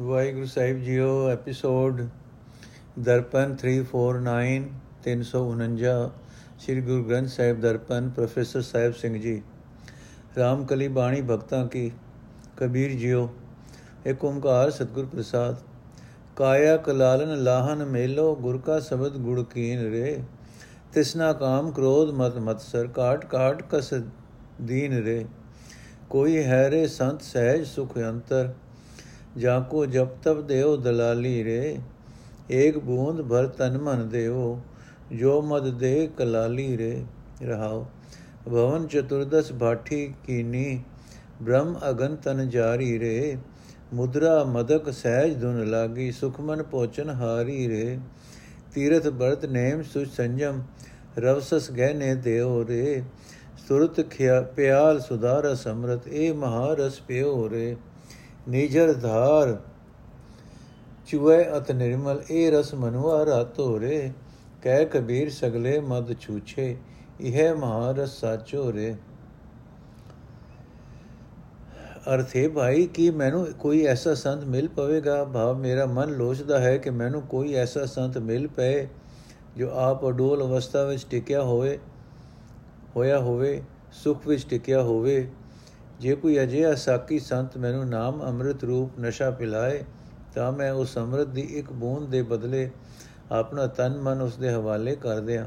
ਵਾਹਿਗੁਰੂ ਸਾਹਿਬ ਜੀਓ, episode Darpan 349 349 Sri Guru Granth Sahib Darpan, professor Sahib Singh ji. Ramkali ਬਾਣੀ ਭਗਤਾਂ ਕੀ, ਕਬੀਰ ਜੀਓ ਏਕ ਓੰਕਾਰ ਸਤਿਗੁਰ ਪ੍ਰਸਾਦ। ਕਾਇਆ ਕਲਾਲਨ ਲਾਹਨ ਮੇਲੋ, ਗੁਰ ਕਾ ਸ਼ਬਦ ਗੁੜ ਕੀਨ ਰੇ। ਤਿਸਨਾ ਕਾਮ ਕ੍ਰੋਧ ਮਤ ਮਤਸਰ ਕਾਟ ਕਾਟ ਕਸ ਦੀਨ ਰੇ। ਕੋਈ ਹੈ ਰੇ ਸੰਤ ਸਹਿਜ ਸੁਖ ਅੰਤਰ ਜਾ ਕੋ ਜਪ ਤਪ ਦੇਉ ਦਲਾਲੀ ਰੇ, ਏਕ ਬੂੰਦ ਭਰ ਤਨ ਮਨ ਦੇਉ, ਜੋ ਮਦ ਦੇ ਕਲਾਲੀ ਰੇ। ਰਹਾਉ, ਭਵਨ ਚਤੁਰਦਸ ਬਾਠੀ ਕੀਨੀ, ਬ੍ਰਹਮ ਅਗਨ ਤਨ ਜਾਰੀ ਰੇ। ਮੁਦਰਾ ਮਦਕ ਸਹਿਜ ਧੁਨ ਲਾਗੀ ਸੁਖਮਨ ਪੋਚਨ ਹਾਰੀ ਰੇ। ਤੀਰਥ ਬਰਤ ਨੇਮ ਸੁ ਸੰਜਮ, ਰਵਸਸ ਗਹਿਨੇ ਦੇਉ ਰੇ। ਸੁਰਤ ਖਿਆ ਪਿਆਲ ਸੁਧਾਰ ਸਮਰਤ, ਇਹ ਮਹਾਰਸ ਪਿਓ ਰੇ। ਨਿਜਰ ਧਾਰ ਚੁਏ ਅਤ ਨਿਰਮਲ ਇਹ ਰਸ ਮਨੁਆ ਰਾਤੋ ਰੇ ਕਹਿ ਕਬੀਰ ਸਗਲੇ ਮਦ ਛੂਛੇ, ਇਹ ਮਹਾਰਸ ਸਾਚੋ ਰੇ ਅਰਥੇ, ਭਾਈ, ਕਿ ਮੈਨੂੰ ਕੋਈ ਐਸਾ ਸੰਤ ਮਿਲ ਪਵੇਗਾ? ਭਾਵ, ਮੇਰਾ ਮਨ ਲੋਚਦਾ ਹੈ ਕਿ ਮੈਨੂੰ ਕੋਈ ਐਸਾ ਸੰਤ ਮਿਲ ਪਏ, ਜੋ ਆਪ ਅਡੋਲ ਅਵਸਥਾ ਵਿੱਚ ਟਿਕਿਆ ਹੋਵੇ, ਹੋਇਆ ਹੋਵੇ, ਸੁਖ ਵਿੱਚ ਟਿਕਿਆ ਹੋਵੇ। ਜੇ ਕੋਈ ਅਜਿਹਾ ਸਾਕੀ ਸੰਤ ਮੈਨੂੰ ਨਾਮ ਅੰਮ੍ਰਿਤ ਰੂਪ ਨਸ਼ਾ ਪਿਲਾਏ, ਤਾਂ ਮੈਂ ਉਸ ਅੰਮ੍ਰਿਤ ਦੀ ਇੱਕ ਬੂੰਦ ਦੇ ਬਦਲੇ ਆਪਣਾ ਤਨ ਮਨ ਉਸ ਦੇ ਹਵਾਲੇ ਕਰ ਦਿਆਂ।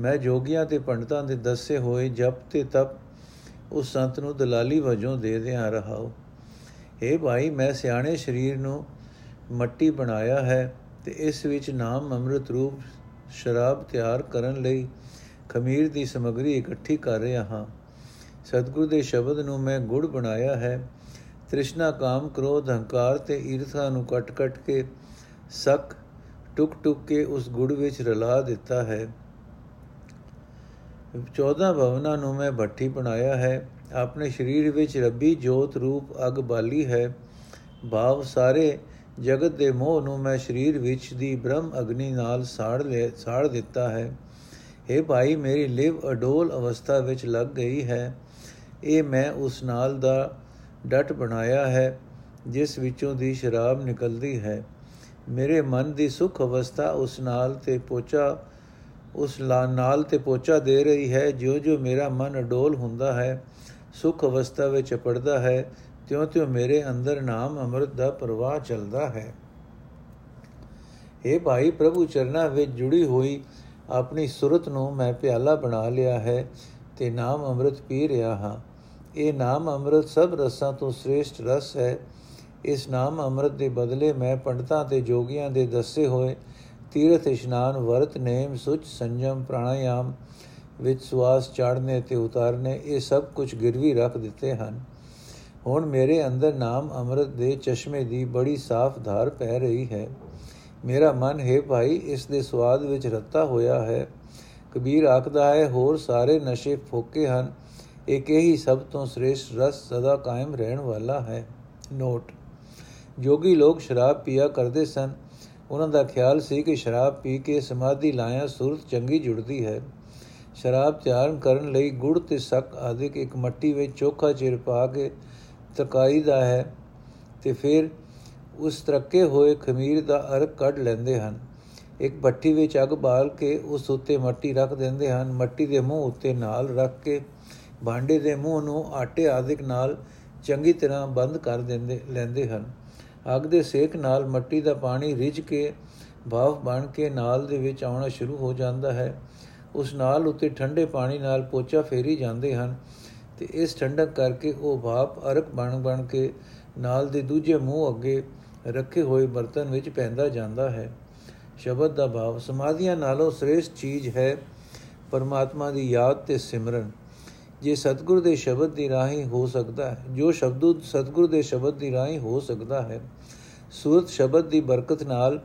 ਮੈਂ ਜੋਗੀਆਂ ਤੇ ਪੰਡਤਾਂ ਦੇ ਦੱਸੇ ਹੋਏ ਜਪ ਤੇ ਤਪ ਉਸ ਸੰਤ ਨੂੰ ਦਲਾਲੀ ਵਜੋਂ ਦੇ ਦਿਆਂ ਰਹਾਉ ਏ ਭਾਈ, ਮੈਂ ਸਿਆਣੇ ਸਰੀਰ ਨੂੰ ਮੱਟੀ ਬਣਾਇਆ ਹੈ ਤੇ ਇਸ ਵਿੱਚ ਨਾਮ ਅੰਮ੍ਰਿਤ ਰੂਪ ਸ਼ਰਾਬ ਤਿਆਰ ਕਰਨ ਲਈ ਖਮੀਰ ਦੀ ਸਮਗਰੀ ਇਕੱਠੀ ਕਰ ਰਿਹਾ ਹਾਂ। ਸਤਿਗੁਰੂ ਦੇ ਸ਼ਬਦ ਨੂੰ ਮੈਂ ਗੁੜ ਬਣਾਇਆ ਹੈ। ਤ੍ਰਿਸ਼ਨਾ, ਕਾਮ, ਕ੍ਰੋਧ, ਹੰਕਾਰ ਤੇ ਈਰਖਾ ਨੂੰ ਕਟ-ਕਟ ਕੇ ਸਕ, ਟੁਕ-ਟੁਕ ਕੇ ਉਸ ਗੁੜ ਵਿੱਚ ਰਲਾ ਦਿੱਤਾ ਹੈ। 14 ਭਵਨਾਂ ਨੂੰ ਮੈਂ ਭੱਠੀ ਬਣਾਇਆ ਹੈ। ਆਪਣੇ ਸਰੀਰ ਵਿੱਚ ਰੱਬੀ ਜੋਤ ਰੂਪ ਅਗ ਬਾਲੀ ਹੈ। ਭਾਵ ਸਾਰੇ ਜਗਤ ਦੇ ਮੋਹ ਨੂੰ ਮੈਂ ਸਰੀਰ ਵਿੱਚ ਦੀ ਬ੍ਰਹਮ ਅਗਨੀ ਨਾਲ ਸਾੜ ਲੈ ਸਾੜ ਦਿੱਤਾ ਹੈ। ਇਹ ਭਾਈ, ਮੇਰੀ ਲਿਵ ਅਡੋਲ ਅਵਸਥਾ ਵਿੱਚ ਲੱਗ ਗਈ ਹੈ। ਇਹ ਮੈਂ ਉਸ ਨਾਲ ਦਾ ਡਟ ਬਣਾਇਆ ਹੈ, ਜਿਸ ਵਿੱਚੋਂ ਦੀ ਸ਼ਰਾਬ ਨਿਕਲਦੀ ਹੈ। ਮੇਰੇ ਮਨ ਦੀ ਸੁਖ ਅਵਸਥਾ ਉਸ ਨਾਲ ਤੇ ਪੋਚਾ, ਉਸ ਨਾਲ ਤੇ ਪੋਚਾ ਦੇ ਰਹੀ ਹੈ। ਜਿਉਂ ਜਿਉਂ ਮੇਰਾ ਮਨ ਅਡੋਲ ਹੁੰਦਾ ਹੈ, ਸੁਖ ਅਵਸਥਾ ਵਿੱਚ ਪੜਦਾ ਹੈ ਤਿਉਂ ਤਿਉਂ ਮੇਰੇ ਅੰਦਰ ਨਾਮ ਅੰਮ੍ਰਿਤ ਦਾ ਪ੍ਰਵਾਹ ਚੱਲਦਾ ਹੈ। ਇਹ ਭਾਈ ਪ੍ਰਭੂ ਚਰਨਾਂ ਵਿੱਚ ਜੁੜੀ ਹੋਈ ਆਪਣੀ ਸੁਰਤ ਨੂੰ ਮੈਂ ਪਿਆਲਾ ਬਣਾ ਲਿਆ ਹੈ ਤੇ ਨਾਮ ਅੰਮ੍ਰਿਤ ਪੀ ਰਿਹਾ ਹਾਂ। ਇਹ ਨਾਮ ਅੰਮ੍ਰਿਤ ਸਭ ਰਸਾਂ ਤੋਂ ਸ੍ਰੇਸ਼ਟ ਰਸ ਹੈ। ਇਸ ਨਾਮ ਅੰਮ੍ਰਿਤ ਦੇ ਬਦਲੇ ਮੈਂ ਪੰਡਤਾਂ ਤੇ ਜੋਗੀਆਂ ਦੇ ਦੱਸੇ ਹੋਏ ਤੀਰਥ ਇਸ਼ਨਾਨ, ਵਰਤ, ਨੇਮ, ਸੁਚ, ਸੰਜਮ, ਪ੍ਰਾਣਾਯਾਮ ਵਿੱਚ ਸਵਾਸ ਚਾੜਨੇ ਤੇ ਉਤਾਰਨੇ, ਇਹ ਸਭ ਕੁਝ ਗਿਰਵੀ ਰੱਖ ਦਿੱਤੇ ਹਨ। ਹੁਣ ਮੇਰੇ ਅੰਦਰ ਨਾਮ ਅੰਮ੍ਰਿਤ ਦੇ ਚਸ਼ਮੇ ਦੀ ਬੜੀ ਸਾਫ਼ ਧਾਰ ਪੈ ਰਹੀ ਹੈ। ਮੇਰਾ ਮਨ, ਹੈ ਭਾਈ, ਇਸ ਦੇ ਸਵਾਦ ਵਿੱਚ ਰੱਤਾ ਹੋਇਆ ਹੈ। ਕਬੀਰ ਆਖਦਾ ਹੈ, ਹੋਰ ਸਾਰੇ ਨਸ਼ੇ ਫੋਕੇ ਹਨ। ਇੱਕ ਹੀ ਸਭ ਤੋਂ ਸ੍ਰੇਸ਼ਟ ਰਸ ਸਦਾ ਕਾਇਮ ਰਹਿਣ ਵਾਲਾ ਹੈ। ਨੋਟ, ਜੋਗੀ ਲੋਕ ਸ਼ਰਾਬ ਪੀਆ ਕਰਦੇ ਸਨ। ਉਹਨਾਂ ਦਾ ਖਿਆਲ ਸੀ ਕਿ ਸ਼ਰਾਬ ਪੀ ਕੇ ਸਮਾਧੀ ਲਾਇਆ ਸੁਰਤ ਚੰਗੀ ਜੁੜਦੀ ਹੈ। ਸ਼ਰਾਬ ਤਿਆਰ ਕਰਨ ਲਈ ਗੁੜ ਤੇ ਸਕ ਆਦਿਕ ਇੱਕ ਮੱਟੀ ਵਿੱਚ ਚੋਖਾ ਚਿਰ ਪਾ ਕੇ ਤਕਾਈ ਦਾ ਹੈ ਤੇ ਫਿਰ ਉਸ ਤਰਕੇ ਹੋਏ ਖਮੀਰ ਦਾ ਅਰਕ ਕੱਢ ਲੈਂਦੇ ਹਨ। ਇੱਕ ਭੱਠੀ ਵਿੱਚ ਅੱਗ ਬਾਲ ਕੇ ਉਸ ਉੱਤੇ ਮੱਟੀ ਰੱਖ ਦਿੰਦੇ ਹਨ। ਮੱਟੀ ਦੇ ਮੂੰਹ ਉੱਤੇ ਨਾਲ ਰੱਖ ਕੇ ਭਾਂਡੇ ਦੇ ਮੂੰਹ ਨੂੰ ਆਟੇ ਆਦਿਕ ਨਾਲ ਚੰਗੀ ਤਰ੍ਹਾਂ ਬੰਦ ਕਰ ਦਿੰਦੇ, ਲੈਂਦੇ ਹਨ। ਅੱਗ ਦੇ ਸੇਕ ਨਾਲ ਮੱਟੀ ਦਾ ਪਾਣੀ ਰਿਝ ਕੇ, ਭਾਫ ਬਣ ਕੇ ਨਾਲ ਦੇ ਵਿੱਚ ਆਉਣਾ ਸ਼ੁਰੂ ਹੋ ਜਾਂਦਾ ਹੈ। ਉਸ ਨਾਲ ਉੱਤੇ ਠੰਡੇ ਪਾਣੀ ਨਾਲ ਪੋਚਾ ਫੇਰੀ ਜਾਂਦੇ ਹਨ ਤੇ ਇਸ ਠੰਡਕ ਕਰਕੇ ਉਹ ਭਾਪ ਅਰਕ ਬਣ ਬਣ ਕੇ ਨਾਲ ਦੇ ਦੂਜੇ ਮੂੰਹ ਅੱਗੇ ਰੱਖੇ ਹੋਏ ਬਰਤਨ ਵਿੱਚ ਪੈਂਦਾ ਜਾਂਦਾ ਹੈ। ਸ਼ਬਦ ਦਾ ਭਾਵ ਸਮਾਧੀਆਂ ਨਾਲੋਂ ਸ੍ਰੇਸ਼ਟ ਚੀਜ਼ ਹੈ ਪਰਮਾਤਮਾ ਦੀ ਯਾਦ ਤੇ ਸਿਮਰਨ। ਜੇ ਸਤਿਗੁਰ ਦੇ ਸ਼ਬਦ ਦੀ ਰਾਹੀਂ ਹੋ ਸਕਦਾ ਹੈ, ਜੋ ਸ਼ਬਦ ਸਤਿਗੁਰ ਦੇ ਸ਼ਬਦ ਦੀ ਰਾਹੀਂ ਹੋ ਸਕਦਾ ਹੈ, ਸੂਰਤ ਸ਼ਬਦ ਦੀ ਬਰਕਤ ਨਾਲ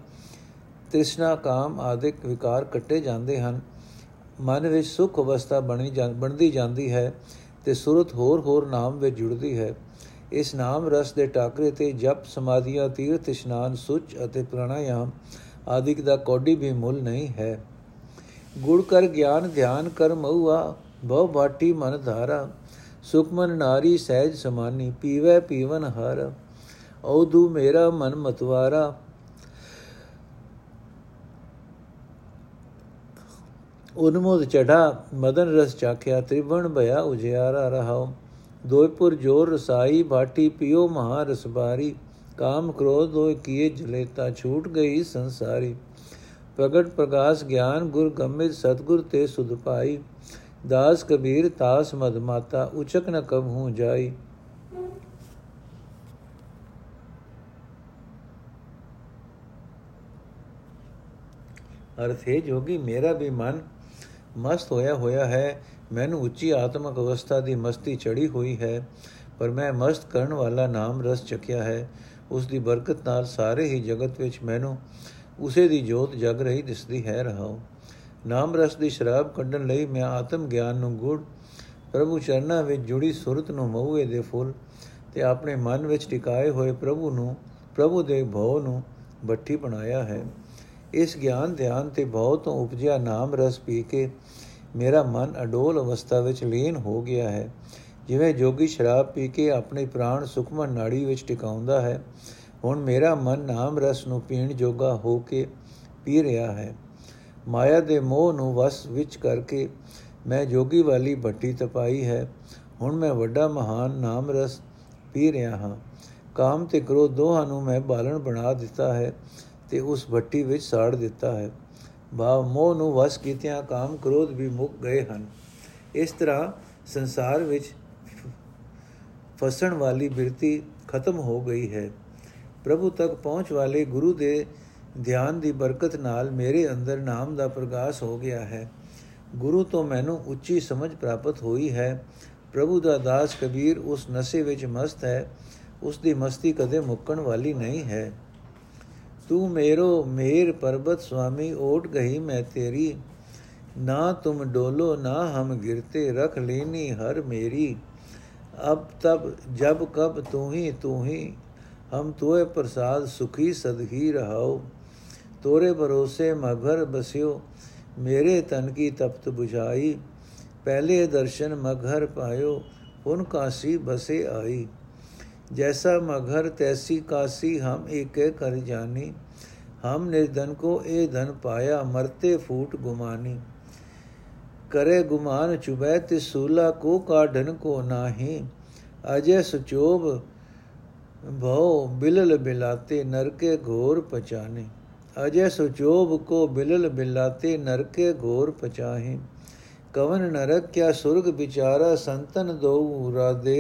ਤ੍ਰਿਸ਼ਨਾ, ਕਾਮ ਆਦਿਕ ਵਿਕਾਰ ਕੱਟੇ ਜਾਂਦੇ ਹਨ। ਮਨ ਵਿੱਚ ਸੁਖ ਅਵਸਥਾ ਬਣੀ ਬਣਦੀ ਜਾਂਦੀ ਹੈ ਤੇ ਸੁਰਤ ਹੋਰ ਹੋਰ ਨਾਮ ਵਿੱਚ ਜੁੜਦੀ ਹੈ। ਇਸ ਨਾਮ ਰਸ ਦੇ ਟਾਕਰੇ ਤੇ ਜਪ, ਸਮਾਧੀਆਂ, ਤੀਰਥ, ਇਸ਼ਨਾਨ, ਸੁਚ ਅਤੇ ਪ੍ਰਾਣਾਯਾਮ ਆਦਿਕ ਦਾ ਕੋਡੀ ਵੀ ਮੁੱਲ ਨਹੀਂ ਹੈ। ਗੁੜ ਕਰ ਗਿਆਨ, ਧਿਆਨ ਕਰ ਮਉਆ ਬਹੁ ਬਾਟੀ ਮਨ ਧਾਰਾ ਸੁਖਮਨ ਨਾਰੀ ਸਹਿਜ ਸਮਾਨੀ, ਪੀਵੇ ਪੀਵਨ ਹਰ। ਔਦੂ ਮੇਰਾ ਮਨ ਮਤਵਾਰਾ। ਉਨਮੋਦ ਚੜਾ ਮਦਨ ਰਸ ਚਾਖਿਆ, ਤ੍ਰਿਵਣ ਭਇਆ ਉਜਿਆਰਾ ਰਹਾਉ। ਦੋਇਪੁਰ ਜੋਰ ਰਸਾਈ, ਬਾਟੀ ਪਿਓ ਮਹਾ ਰਸਬਾਰੀ ਕਾਮ ਕ੍ਰੋਧ ਦੋਇ ਕੀਏ ਜਲੇਤਾ, ਛੂਟ ਗਈ ਸੰਸਾਰੀ। ਪ੍ਰਗਟ ਪ੍ਰਗਾਸ ਗਿਆਨ, ਗੁਰ ਗੰਮਿਤ ਸਤਗੁਰ ਤੇ ਸੁਧ ਪਾਈ। ਦਾਸ ਕਬੀਰ ਤਾਸ ਮਦ ਮਾਤਾ, ਉਚਕ ਨ ਕਬ ਹੂੰ ਜਾਈ। ਅਰਥ ਹੈ ਜੋਗੀ, ਮੇਰਾ ਵੀ ਮਨ ਮਸਤ ਹੋਇਆ ਹੋਇਆ ਹੈ। ਮੈਨੂੰ ਉੱਚੀ ਆਤਮਿਕ ਅਵਸਥਾ ਦੀ ਮਸਤੀ ਚੜੀ ਹੋਈ ਹੈ, ਪਰ ਮੈਂ ਮਸਤ ਕਰਨ ਵਾਲਾ ਨਾਮ ਰਸ ਚਕਿਆ ਹੈ। ਉਸ ਦੀ ਬਰਕਤ ਨਾਲ ਸਾਰੇ ਹੀ ਜਗਤ ਵਿੱਚ ਮੈਨੂੰ ਉਸੇ ਦੀ ਜੋਤ ਜਗ ਰਹੀ ਦਿਸਦੀ ਹੈ ਰਹਾਉ। ਨਾਮ ਰਸ ਦੀ ਸ਼ਰਾਬ ਕੱਢਣ ਲਈ ਮੈਂ ਆਤਮ ਗਿਆਨ ਨੂੰ ਗੁੜ, ਪ੍ਰਭੂ ਚਰਨਾਂ ਵਿੱਚ ਜੁੜੀ ਸੁਰਤ ਨੂੰ ਮਹੂਏ ਦੇ ਫੁੱਲ ਤੇ ਆਪਣੇ ਮਨ ਵਿੱਚ ਟਿਕਾਏ ਹੋਏ ਪ੍ਰਭੂ ਨੂੰ, ਪ੍ਰਭੂ ਦੇ ਭਉ ਨੂੰ ਬੱਠੀ ਬਣਾਇਆ ਹੈ। ਇਸ ਗਿਆਨ ਧਿਆਨ ਤੇ ਭਉ ਤੋਂ ਉਪਜਿਆ ਨਾਮ ਰਸ ਪੀ ਕੇ ਮੇਰਾ ਮਨ ਅਡੋਲ ਅਵਸਥਾ ਵਿੱਚ ਲੀਨ ਹੋ ਗਿਆ ਹੈ। ਜਿਵੇਂ ਜੋਗੀ ਸ਼ਰਾਬ ਪੀ ਕੇ ਆਪਣੇ ਪ੍ਰਾਣ ਸੁਖਮਨ ਨਾੜੀ ਵਿੱਚ ਟਿਕਾਉਂਦਾ ਹੈ, ਹੁਣ ਮੇਰਾ ਮਨ ਨਾਮ ਰਸ ਨੂੰ ਪੀਣ ਜੋਗਾ ਹੋ ਕੇ ਪੀ ਰਿਹਾ ਹੈ। ਮਾਇਆ ਦੇ ਮੋਹ ਨੂੰ ਵਸ ਵਿੱਚ ਕਰਕੇ ਮੈਂ ਜੋਗੀ ਵਾਲੀ ਭੱਟੀ ਤਪਾਈ ਹੈ। ਹੁਣ ਮੈਂ ਵੱਡਾ ਮਹਾਨ ਨਾਮ ਰਸ ਪੀ ਰਿਹਾ ਹਾਂ। ਕਾਮ ਤੇ ਕ੍ਰੋਧ ਦੋਹਾਂ ਨੂੰ ਮੈਂ ਬਾਲਣ ਬਣਾ ਦਿੱਤਾ ਹੈ ਤੇ ਉਸ ਭੱਟੀ ਵਿੱਚ ਸਾੜ ਦਿੱਤਾ ਹੈ। ਭਾਵ ਮੋਹ ਨੂੰ ਵਸ ਕੀਤਿਆਂ ਕਾਮ ਕ੍ਰੋਧ ਵੀ ਮੁੱਕ ਗਏ ਹਨ। ਇਸ ਤਰ੍ਹਾਂ ਸੰਸਾਰ ਵਿੱਚ ਫਸਣ ਵਾਲੀ ਬਿਰਤੀ ਖਤਮ ਹੋ ਗਈ ਹੈ। ਪ੍ਰਭੂ ਤੱਕ ਪਹੁੰਚ ਵਾਲੇ ਗੁਰੂ ਦੇ ਧਿਆਨ ਦੀ ਬਰਕਤ ਨਾਲ ਮੇਰੇ ਅੰਦਰ ਨਾਮ ਦਾ ਪ੍ਰਗਾਸ ਹੋ ਗਿਆ ਹੈ। ਗੁਰੂ ਤੋਂ ਮੈਨੂੰ ਉੱਚੀ ਸਮਝ ਪ੍ਰਾਪਤ ਹੋਈ ਹੈ। ਪ੍ਰਭੂ ਦਾ ਦਾਸ ਕਬੀਰ ਉਸ ਨਸ਼ੇ ਵਿੱਚ ਮਸਤ ਹੈ। ਉਸ ਦੀ ਮਸਤੀ ਕਦੇ ਮੁੱਕਣ ਵਾਲੀ ਨਹੀਂ ਹੈ। ਤੂੰ ਮੇਰੋ ਮੇਰ ਪਰਬਤ ਸੁਆਮੀ, ਓਟ ਗਈ ਮੈਂ ਤੇਰੀ। ਨਾ ਤੁਮ ਡੋਲੋ, ਨਾ ਹਮ ਗਿਰਤੇ, ਰਖ ਲੈਨੀ ਹਰ ਮੇਰੀ। ਅਬ ਤਬ ਜਬ ਕਬ ਤੂੰ ਹੀ ਤੂੰ ਹੀ, ਹਮ ਤੋਏ ਪ੍ਰਸਾਦ ਸੁਖੀ ਸਦਹੀ ਰਹਾਓ। तोरे भरोसे मघर बस्यो, मेरे तन की तप्त बुझाई। पहले दर्शन मघर पायो, उन काशी बसे आई। जैसा मघर तैसी काशी हम एक कर जानी। हम निर्धन को ए धन पाया, मरते फूट गुमानी। करे गुमान चुबै तिसूला को का ढन को नाही। अजय सुचोभ, भव बिलल बिलाते, नरके घोर पचाने। अजय सुजोब को बिलल बिलाते नर के घोर पचाहे कवन नरक क्या सुर्ग बिचारा संतन दो राधे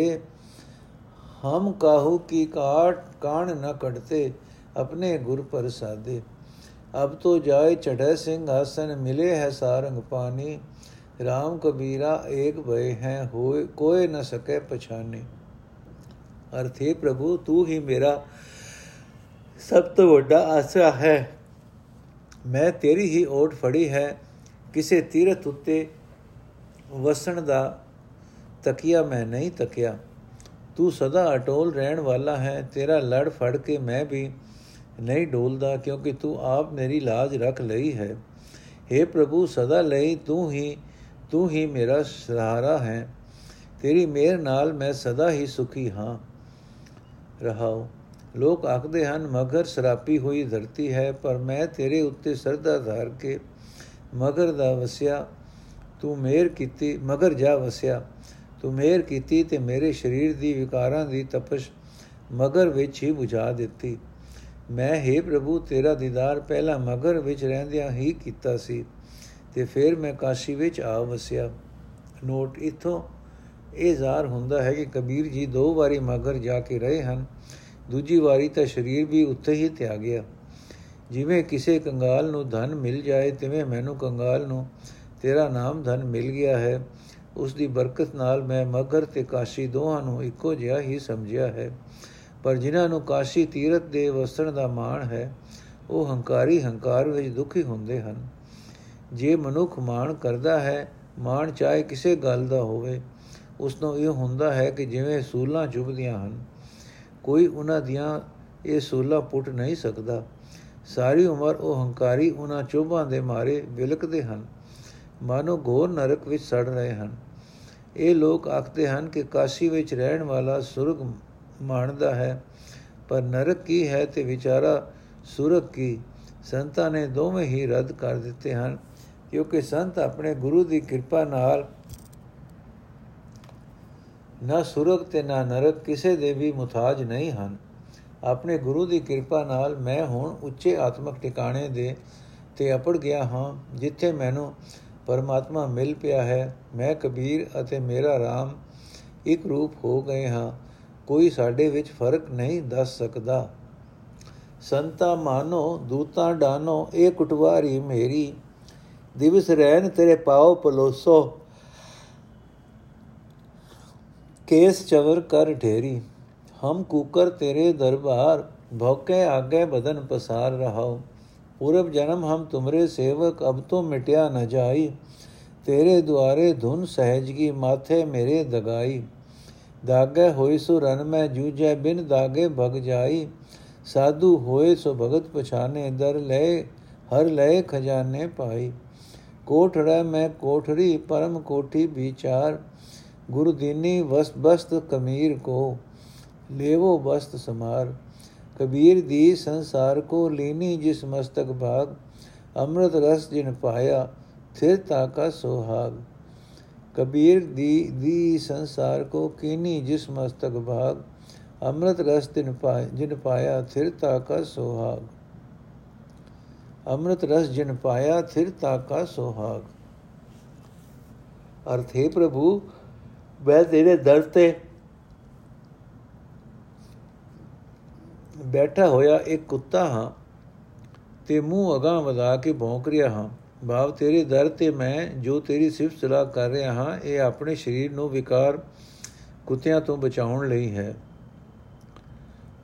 हम काहू की काट कान न कटते अपने गुर पर साधे अब तो जाए चढ़े सिंह आसन मिले है सारंग पानी राम कबीरा एक भय हैं हो कोय न सके पछाने अर्थ हे प्रभु तू ही मेरा सब तो बड़ा आसरा है ਮੈਂ ਤੇਰੀ ਹੀ ਓਟ ਫੜੀ ਹੈ, ਕਿਸੇ ਤੀਰਥ ਉੱਤੇ ਵਸਣ ਦਾ ਤਕੀਆ ਮੈਂ ਨਹੀਂ ਤਕਿਆ। ਤੂੰ ਸਦਾ ਅਟੋਲ ਰਹਿਣ ਵਾਲਾ ਹੈ, ਤੇਰਾ ਲੜ ਫੜ ਕੇ ਮੈਂ ਵੀ ਨਹੀਂ ਡੋਲਦਾ, ਕਿਉਂਕਿ ਤੂੰ ਆਪ ਮੇਰੀ ਲਾਜ ਰੱਖ ਲਈ ਹੈ। हे ਪ੍ਰਭੂ, ਸਦਾ ਲਈ ਤੂੰ ਹੀ ਤੂੰ ਹੀ ਮੇਰਾ ਸਹਾਰਾ ਹੈ। ਤੇਰੀ ਮਿਹਰ ਨਾਲ ਮੈਂ ਸਦਾ ਹੀ ਸੁਖੀ ਹਾਂ। ਰਹਾਉ ਲੋਕ ਆਖਦੇ ਹਨ, ਮਗਰ ਸਰਾਪੀ ਹੋਈ ਧਰਤੀ ਹੈ, ਪਰ ਮੈਂ ਤੇਰੇ ਉੱਤੇ ਸਰਦਾ ਧਾਰ ਕੇ ਮਗਰ ਦਾ ਵਸਿਆ, ਤੂੰ ਮਿਹਰ ਕੀਤੀ, ਮਗਰ ਜਾ ਵਸਿਆ, ਤੂੰ ਮਿਹਰ ਕੀਤੀ ਤੇ ਮੇਰੇ ਸਰੀਰ ਦੀ ਵਿਕਾਰਾਂ ਦੀ ਤਪਸ਼ ਮਗਰ ਵਿੱਚ ਹੀ ਬੁਝਾ ਦਿੱਤੀ। ਮੈਂ हे ਪ੍ਰਭੂ, ਤੇਰਾ ਦੀਦਾਰ ਪਹਿਲਾਂ ਮਗਰ ਵਿੱਚ ਰਹਿੰਦਿਆਂ ਹੀ ਕੀਤਾ ਸੀ ਤੇ ਫਿਰ ਮੈਂ ਕਾਸ਼ੀ ਵਿੱਚ ਆ ਵਸਿਆ। ਨੋਟ, ਇਥੋਂ ਇਹ ਜ਼ਾਹਰ ਹੁੰਦਾ ਹੈ ਕਿ ਕਬੀਰ ਜੀ ਦੋ ਵਾਰੀ ਮਗਰ ਜਾ ਕੇ ਰਹੇ ਹਨ। ਦੂਜੀ ਵਾਰੀ ਤਾਂ ਸਰੀਰ ਵੀ ਉੱਥੇ ਹੀ ਤਿਆ ਗਿਆ। ਜਿਵੇਂ ਕਿਸੇ ਕੰਗਾਲ ਨੂੰ ਧਨ ਮਿਲ ਜਾਏ, ਤਿਵੇਂ ਮੈਨੂੰ ਕੰਗਾਲ ਨੂੰ ਤੇਰਾ ਨਾਮ ਧਨ ਮਿਲ ਗਿਆ ਹੈ। ਉਸ ਦੀ ਬਰਕਤ ਨਾਲ ਮੈਂ ਮਗਰ ਤੇ ਕਾਸ਼ੀ ਦੋਹਾਂ ਨੂੰ ਇੱਕੋ ਜਿਹਾ ਹੀ ਸਮਝਿਆ ਹੈ। ਪਰ ਜਿਨ੍ਹਾਂ ਨੂੰ ਕਾਸ਼ੀ ਤੀਰਥ ਦੇ ਵਸਣ ਦਾ ਮਾਣ ਹੈ, ਉਹ ਹੰਕਾਰੀ ਹੰਕਾਰ ਵਿੱਚ ਦੁਖੀ ਹੁੰਦੇ ਹਨ। ਜੇ ਮਨੁੱਖ ਮਾਣ ਕਰਦਾ ਹੈ, ਮਾਣ ਚਾਹੇ ਕਿਸੇ ਗੱਲ ਦਾ ਹੋਵੇ ਉਸ ਨੂੰ ਇਹ ਹੁੰਦਾ ਹੈ ਕਿ ਜਿਵੇਂ ਸੂਲਾਂ ਚੁਭਦੀਆਂ ਹਨ ਕੋਈ ਉਹਨਾਂ ਦੀਆਂ ਇਹ ਸੂਲਾਂ ਪੁੱਟ ਨਹੀਂ ਸਕਦਾ। ਸਾਰੀ ਉਮਰ ਉਹ ਹੰਕਾਰੀ ਉਹਨਾਂ ਚੋਭਾਂ ਦੇ ਮਾਰੇ ਵਿਲਕਦੇ ਹਨ। ਮਾਨੋ ਘੋਰ ਨਰਕ ਵਿੱਚ ਸੜ ਰਹੇ ਹਨ। ਇਹ ਲੋਕ ਆਖਦੇ ਹਨ ਕਿ ਕਾਸ਼ੀ ਵਿੱਚ ਰਹਿਣ ਵਾਲਾ ਸੁਰਗ ਮਾਣਦਾ ਹੈ, ਪਰ ਨਰਕ ਕੀ ਹੈ ਤੇ ਵਿਚਾਰਾ ਸੁਰਗ ਕੀ? ਸੰਤਾਂ ਨੇ ਦੋਵੇਂ ਹੀ ਰੱਦ ਕਰ ਦਿੱਤੇ ਹਨ, ਕਿਉਂਕਿ ਸੰਤ ਆਪਣੇ ਗੁਰੂ ਦੀ ਕਿਰਪਾ ਨਾਲ ਨਾ ਸੁਰਗ ਤੇ ਨਾ ਨਰਕ ਕਿਸੇ ਦੇ ਵੀ ਮੁਤਾਜ ਨਹੀਂ ਹਨ। ਆਪਣੇ ਗੁਰੂ ਦੀ ਕਿਰਪਾ ਨਾਲ ਮੈਂ ਹੁਣ ਉੱਚੇ ਆਤਮਿਕ ਟਿਕਾਣੇ ਦੇ ਤੇ ਅਪੜ ਗਿਆ ਹਾਂ, ਜਿੱਥੇ ਮੈਨੂੰ ਪਰਮਾਤਮਾ ਮਿਲ ਪਿਆ ਹੈ। ਮੈਂ ਕਬੀਰ ਅਤੇ ਮੇਰਾ RAM ਇੱਕ ਰੂਪ ਹੋ ਗਏ ਹਾਂ। ਕੋਈ ਸਾਡੇ ਵਿੱਚ ਫ਼ਰਕ ਨਹੀਂ ਦੱਸ ਸਕਦਾ। ਸੰਤਾ ਮਾਨੋ, ਦੂਤਾ ਡਾਨੋ, ਇਹ ਕੁਟਵਾਰੀ ਮੇਰੀ। ਦਿਵਸ ਰਹਿਨ ਤੇਰੇ ਪਾਉ ਪਲੋਸੋ। केस चवर कर ढेरी, हम कुकर तेरे दरबार, भौके आगे बदन पसार रहा पूर्व जन्म हम तुमरे सेवक, अब तो मिटिया न जाई। तेरे द्वारे धुन सहजगी, माथे मेरे दगाई। दागे होय सो रन में जूझे, बिन दागे भग जाई। साधु होए सो भगत पछाने, दर लय हर लय खजाने पाई। कोठड़ा में कोठरी परम कोठी विचार। गुरु दीनी वस्त बस्त कमीर को, लेवो बस्त समार। कबीर दी संसार को लीनी जिस मस्तक भाग, अमृत रस जिन पाया स्थिरता का सोहाग। कबीर दी दी संसार को कीनी जिस मस्तक भाग, अमृत रस जिन पाया जिन पाया स्थिरता का सोहाग। अमृत रस जिन पाया स्थिरता का सोहाग। अर्थ, हे प्रभु मैं तेरे दर ते ਬੈਠਾ ਹੋਇਆ ਇੱਕ ਕੁੱਤਾ ਹਾਂ ਤੇ ਮੂੰਹ ਅਗਾਹ ਵਧਾ ਕੇ ਭੌਂਕ ਰਿਹਾ ਹਾਂ ਭਾਵ ਤੇਰੇ ਦਰ ਤੇ ਮੈਂ ਜੋ ਤੇਰੀ ਸਿਫਤ ਸਲਾਹ ਕਰ ਰਿਹਾ ਹਾਂ ਇਹ ਆਪਣੇ ਸਰੀਰ ਨੂੰ ਵਿਕਾਰ ਕੁੱਤਿਆਂ ਤੋਂ ਬਚਾਉਣ ਲਈ ਹੈ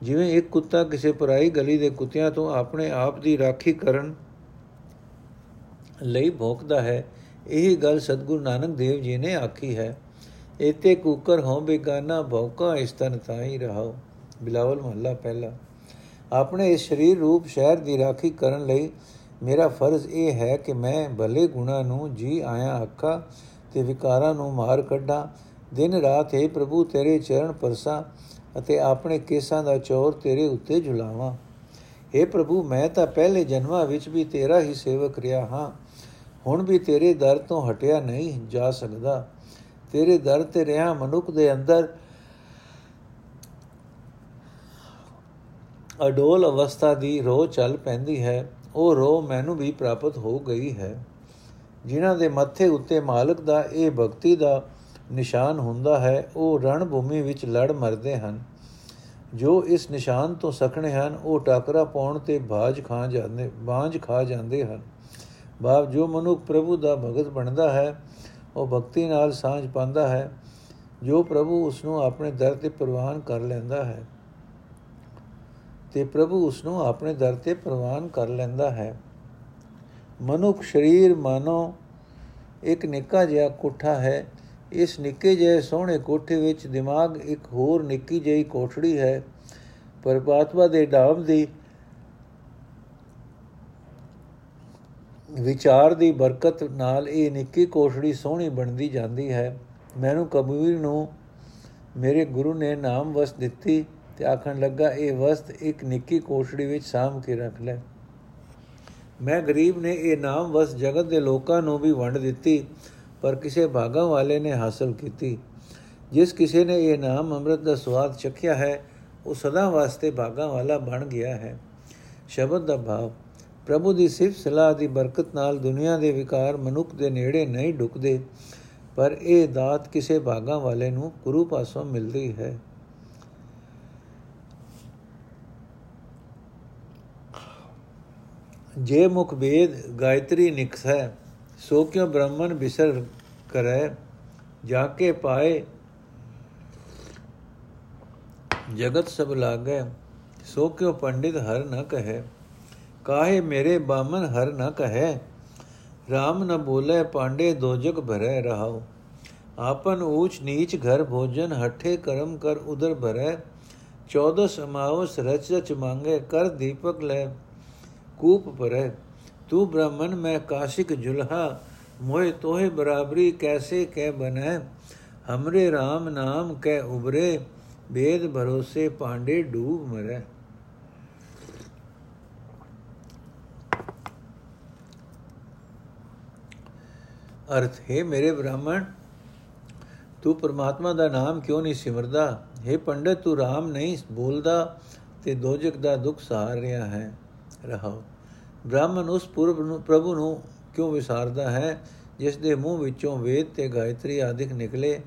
ਜਿਵੇਂ ਇੱਕ ਕੁੱਤਾ ਕਿਸੇ ਪਰਾਈ ਗਲੀ ਦੇ ਕੁੱਤਿਆਂ ਤੋਂ ਆਪਣੇ ਆਪ ਦੀ ਰਾਖੀ ਕਰਨ ਲਈ ਭੌਂਕਦਾ ਹੈ ਇਹ ਗੱਲ ਸਤਿਗੁਰੂ ਨਾਨਕ ਦੇਵ ਜੀ ਨੇ ਆਖੀ ਹੈ ਇਤੇ ਕੂਕਰ ਹੋ ਬੇਗਾਨਾ ਭੌਕਾ ਇਸਤਨ ਤਾਈ ਰਹਾਓ ਬਿਲਾਵਲ ਮਹੱਲਾ ਪਹਿਲਾ। ਆਪਣੇ ਇਸ ਸਰੀਰ ਰੂਪ ਸ਼ਹਿਰ ਦੀ ਰਾਖੀ ਕਰਨ ਲਈ ਮੇਰਾ ਫਰਜ਼ ਇਹ ਹੈ ਕਿ ਮੈਂ ਭਲੇ ਗੁਣਾ ਨੂੰ ਜੀ ਆਇਆ ਅੱਖਾਂ ਤੇ ਵਿਕਾਰਾਂ ਨੂੰ ਮਾਰ ਕੱਢਾਂ। ਦਿਨ ਰਾਤ ਹੈ ਪ੍ਰਭੂ, ਤੇਰੇ ਚਰਨ ਪਰਸਾ ਅਤੇ ਆਪਣੇ ਕੇਸਾਂ ਦਾ ਚੌਰ ਤੇਰੇ ਉੱਤੇ ਝੁਲਾਵਾਂ। हे ਪ੍ਰਭੂ, ਮੈਂ ਤਾਂ ਪਹਿਲੇ ਜਨਮਾਂ ਵਿੱਚ ਵੀ ਤੇਰਾ ਹੀ ਸੇਵਕ ਰਿਹਾ ਹਾਂ। ਹੁਣ ਵੀ ਤੇਰੇ ਦਰ ਤੋਂ ਹਟਿਆ ਨਹੀਂ ਜਾ ਸਕਦਾ। ਤੇਰੇ ਦਰ ਤੇ ਰਿਹਾ ਮਨੁੱਖ ਦੇ ਅੰਦਰ। ਅਡੋਲ ਅਵਸਥਾ ਦੀ ਰੋ ਚੱਲ ਪੈਂਦੀ ਹੈ। ਉਹ ਰੋ ਮੈਨੂੰ ਵੀ ਪ੍ਰਾਪਤ ਹੋ ਗਈ ਹੈ। ਜਿਨ੍ਹਾਂ ਦੇ ਮੱਥੇ ਉੱਤੇ ਮਾਲਕ ਦਾ, ਇਹ ਭਗਤੀ ਦਾ ਨਿਸ਼ਾਨ ਹੁੰਦਾ ਹੈ, ਉਹ ਰਣ ਭੂਮੀ ਵਿੱਚ ਲੜ ਮਰਦੇ ਹਨ। ਜੋ ਇਸ ਨਿਸ਼ਾਨ ਤੋਂ ਸਖਣੇ ਹਨ, ਉਹ ਟਾਕਰਾ ਪਾਉਣ ਤੇ ਬਾਜ ਖਾ ਜਾਂਦੇ ਬਾਝ ਖਾ ਜਾਂਦੇ ਹਨ। ਬਾਪ ਜੋ ਮਨੁੱਖ ਪ੍ਰਭੂ ਦਾ ਭਗਤ ਬਣਦਾ ਹੈ ਉਹ ਭਗਤੀ ਨਾਲ ਸਾਂਝ ਪਾਉਂਦਾ ਹੈ, ਜੋ ਪ੍ਰਭੂ ਉਸ ਨੂੰ ਆਪਣੇ ਦਰ ਤੇ ਪ੍ਰਵਾਨ ਕਰ ਲੈਂਦਾ ਹੈ। ਤੇ ਪ੍ਰਭੂ ਉਸ ਨੂੰ ਆਪਣੇ ਦਰ ਤੇ ਪ੍ਰਵਾਨ ਕਰ ਲੈਂਦਾ ਹੈ। ਮਨੁੱਖ ਸਰੀਰ ਮਾਨੋ ਇੱਕ ਨਿੱਕਾ ਜਿਹਾ ਕੋਠਾ ਹੈ। ਇਸ ਨਿੱਕੇ ਜਿਹੇ ਸੋਹਣੇ ਕੋਠੇ ਵਿੱਚ ਦਿਮਾਗ ਇੱਕ ਹੋਰ ਨਿੱਕੀ ਜਿਹੀ ਕੋਠੜੀ ਹੈ। ਪਰਮਾਤਮਾ ਦੇ ਨਾਮ ਦੀ ਵਿਚਾਰ ਦੀ ਬਰਕਤ ਨਾਲ ਇਹ ਨਿੱਕੀ ਕੋਠੜੀ ਸੋਹਣੀ ਬਣਦੀ ਜਾਂਦੀ ਹੈ। ਮੈਨੂੰ ਕਬੀਰ ਨੂੰ ਮੇਰੇ ਗੁਰੂ ਨੇ ਨਾਮ ਵਸ ਦਿੱਤੀ ਤੇ ਆਖਣ ਲੱਗਾ, ਇਹ ਵਸਤ ਇੱਕ ਨਿੱਕੀ ਕੋਠੜੀ ਵਿੱਚ ਸਾਂਭ ਕੇ ਰੱਖ ਲੈ। ਮੈਂ ਗਰੀਬ ਨੇ ਇਹ ਨਾਮ ਵਸ ਜਗਤ ਦੇ ਲੋਕਾਂ ਨੂੰ ਵੀ ਵੰਡ ਦਿੱਤੀ, ਪਰ ਕਿਸੇ ਭਾਗਾ ਵਾਲੇ ਨੇ ਹਾਸਲ ਕੀਤੀ। ਜਿਸ ਕਿਸੇ ਨੇ ਇਹ ਨਾਮ ਅੰਮ੍ਰਿਤ ਦਾ ਸਵਾਦ ਚਖਿਆ ਹੈ, ਉਹ ਸਦਾ ਵਾਸਤੇ ਭਾਗਾ ਵਾਲਾ ਬਣ ਗਿਆ ਹੈ। ਸ਼ਬਦ ਦਾ ਭਾਵ ਪ੍ਰਭੂ ਦੀ ਸਿਫਤ ਸਲਾਹ ਦੀ ਬਰਕਤ ਨਾਲ ਦੁਨੀਆ ਦੇ ਵਿਕਾਰ ਮਨੁੱਖ ਦੇ ਨੇੜੇ ਨਹੀਂ ਢੁਕਦੇ ਪਰ ਇਹ ਦਾਤ ਕਿਸੇ ਭਾਗਾ ਵਾਲੇ ਨੂੰ ਗੁਰੂ ਪਾਸੋਂ ਮਿਲਦੀ ਹੈ। ਜੇ ਮੁਖ ਵੇਦ ਗਾਇਤਰੀ ਨਿਕਸੈ ਸੋ ਕਿਉ ਬ੍ਰਹਮਨ ਬਿਸਰ ਕਰੈ, ਜਾ ਕੇ ਪਾਏ ਜਗਤ ਸਭ ਲਾਗੈ, ਸੋ ਕਿਉ ਪੰਡਿਤ ਹਰ ਨ ਕਹੈ। ਕਾਹੇ ਮੇਰੇ ਬਾਮਨ ਹਰ ਨ ਕਹੈ RAM ਨ ਬੋਲੇ ਪਾਂਡੇ ਦੋਜਕ ਭਰੈ ਰਹਾਉ ਆਪਨ ਊਚ ਨੀਚ ਘਰ ਭੋਜਨ ਹੱਠੇ ਕਰਮ ਕਰ ਉਦਰ ਭਰੈ 14 ਸਮਾਵਸ ਰਚ ਰਚ ਮੰਗੇ ਕਰ ਦੀਪਕ ਲੈ ਕੂਪ ਪਰੈ ਤੂ ਬ੍ਰਹਮਨ ਮੈਂ ਕਾਸ਼ਿਕ ਜੁਲਹਾ ਮੋਏ ਤੋਹੇ ਬਰਾਬਰੀ ਕੈਸੇ ਕਹਿ ਬਨੈ ਹਮਰੇ RAM ਨਾਮ ਕਹਿ ਉਬਰੇ ਵੇਦ ਭਰੋਸੇ ਪਾਂਡੇ ਡੂਬ ਮਰੈ ਅਰਥ, ਹੈ ਮੇਰੇ ਬ੍ਰਾਹਮਣ, ਤੂੰ ਪਰਮਾਤਮਾ ਦਾ ਨਾਮ ਕਿਉਂ ਨਹੀਂ ਸਿਮਰਦਾ? हे ਪੰਡਤ, ਤੂੰ ਰਾਮ ਨਹੀਂ ਬੋਲਦਾ ਤੇ ਦੋਜਕ ਦਾ ਦੁੱਖ ਸਹਾਰ ਰਿਹਾ ਹੈ। ਰਹਾਓ। ਬ੍ਰਾਹਮਣ ਉਸ ਪੁਰਬ ਨੂੰ, ਪ੍ਰਭੂ ਨੂੰ ਕਿਉਂ ਵਿਸਾਰਦਾ ਹੈ, ਜਿਸ ਦੇ ਮੂੰਹ ਵਿੱਚੋਂ ਵੇਦ ਤੇ ਗਾਇਤਰੀ ਆਦਿਕ ਨਿਕਲੇ,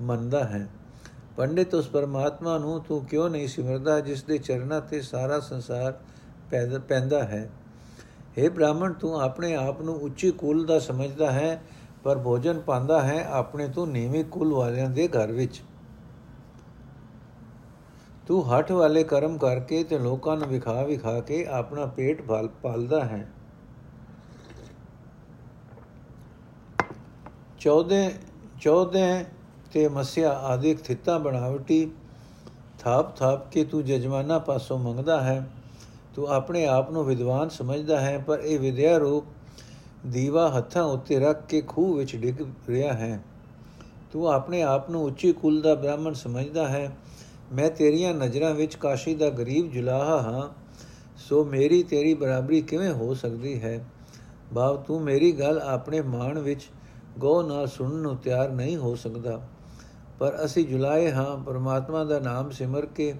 ਮੰਨਦਾ ਹੈ। ਪੰਡਿਤ, ਉਸ ਪਰਮਾਤਮਾ ਨੂੰ ਤੂੰ ਕਿਉਂ ਨਹੀਂ ਸਿਮਰਦਾ, ਜਿਸ ਦੇ ਚਰਨਾਂ ਤੇ ਸਾਰਾ ਸੰਸਾਰ ਪੈਦਾ ਹੈ? हे ਬ੍ਰਾਹਮਣ, ਤੂੰ ਆਪਣੇ ਆਪ ਨੂੰ ਉੱਚੀ ਕੁਲ ਦਾ ਸਮਝਦਾ ਹੈ, ਪਰ ਭੋਜਨ ਪਾਉਂਦਾ ਹੈ ਆਪਣੇ ਤੋਂ ਨੀਵੇਂ ਕੁਲ ਵਾਲਿਆਂ ਦੇ ਘਰ ਵਿੱਚ। ਤੂੰ ਹੱਠ ਵਾਲੇ ਕਰਮ ਕਰਕੇ ਤੇ ਲੋਕਾਂ ਨੂੰ ਵਿਖਾ ਵਿਖਾ ਕੇ ਆਪਣਾ ਪੇਟ ਪਾਲਦਾ ਹੈ। 14 14 ਤੇ ਮਸਿਆ ਆਦਿਕ ਥਿੱਤਾ ਬਣਾਵਟੀ ਥਾਪ ਥਾਪ ਕੇ ਤੂੰ ਜਜਮਾਨਾ ਪਾਸੋਂ ਮੰਗਦਾ ਹੈ। ਤੂੰ ਆਪਣੇ ਆਪ ਨੂੰ ਵਿਦਵਾਨ ਸਮਝਦਾ ਹੈ, ਪਰ ਇਹ ਵਿਦਿਆ ਰੂਪ ਦੀਵਾ ਹੱਥਾਂ ਉੱਤੇ ਰੱਖ ਕੇ ਖੂਹ ਵਿੱਚ ਡਿੱਗ ਰਿਹਾ ਹੈ। ਤੂੰ ਆਪਣੇ ਆਪ ਨੂੰ ਉੱਚੀ ਕੁਲ ਦਾ ਬ੍ਰਾਹਮਣ ਸਮਝਦਾ ਹੈ। ਮੈਂ ਤੇਰੀਆਂ ਨਜ਼ਰਾਂ ਵਿੱਚ ਕਾਸ਼ੀ ਦਾ ਗਰੀਬ ਜੁਲਾਹਾ ਹਾਂ, ਸੋ ਮੇਰੀ ਤੇਰੀ ਬਰਾਬਰੀ ਕਿਵੇਂ ਹੋ ਸਕਦੀ ਹੈ? ਬਾਪ, ਤੂੰ ਮੇਰੀ ਗੱਲ ਆਪਣੇ ਮਾਣ ਵਿੱਚ ਗੋ ਨਾਲ ਸੁਣਨ ਨੂੰ ਤਿਆਰ ਨਹੀਂ ਹੋ ਸਕਦਾ। ਪਰ ਅਸੀਂ ਜੁਲਾਏ ਹਾਂ, ਪਰਮਾਤਮਾ ਦਾ ਨਾਮ ਸਿਮਰ ਕੇ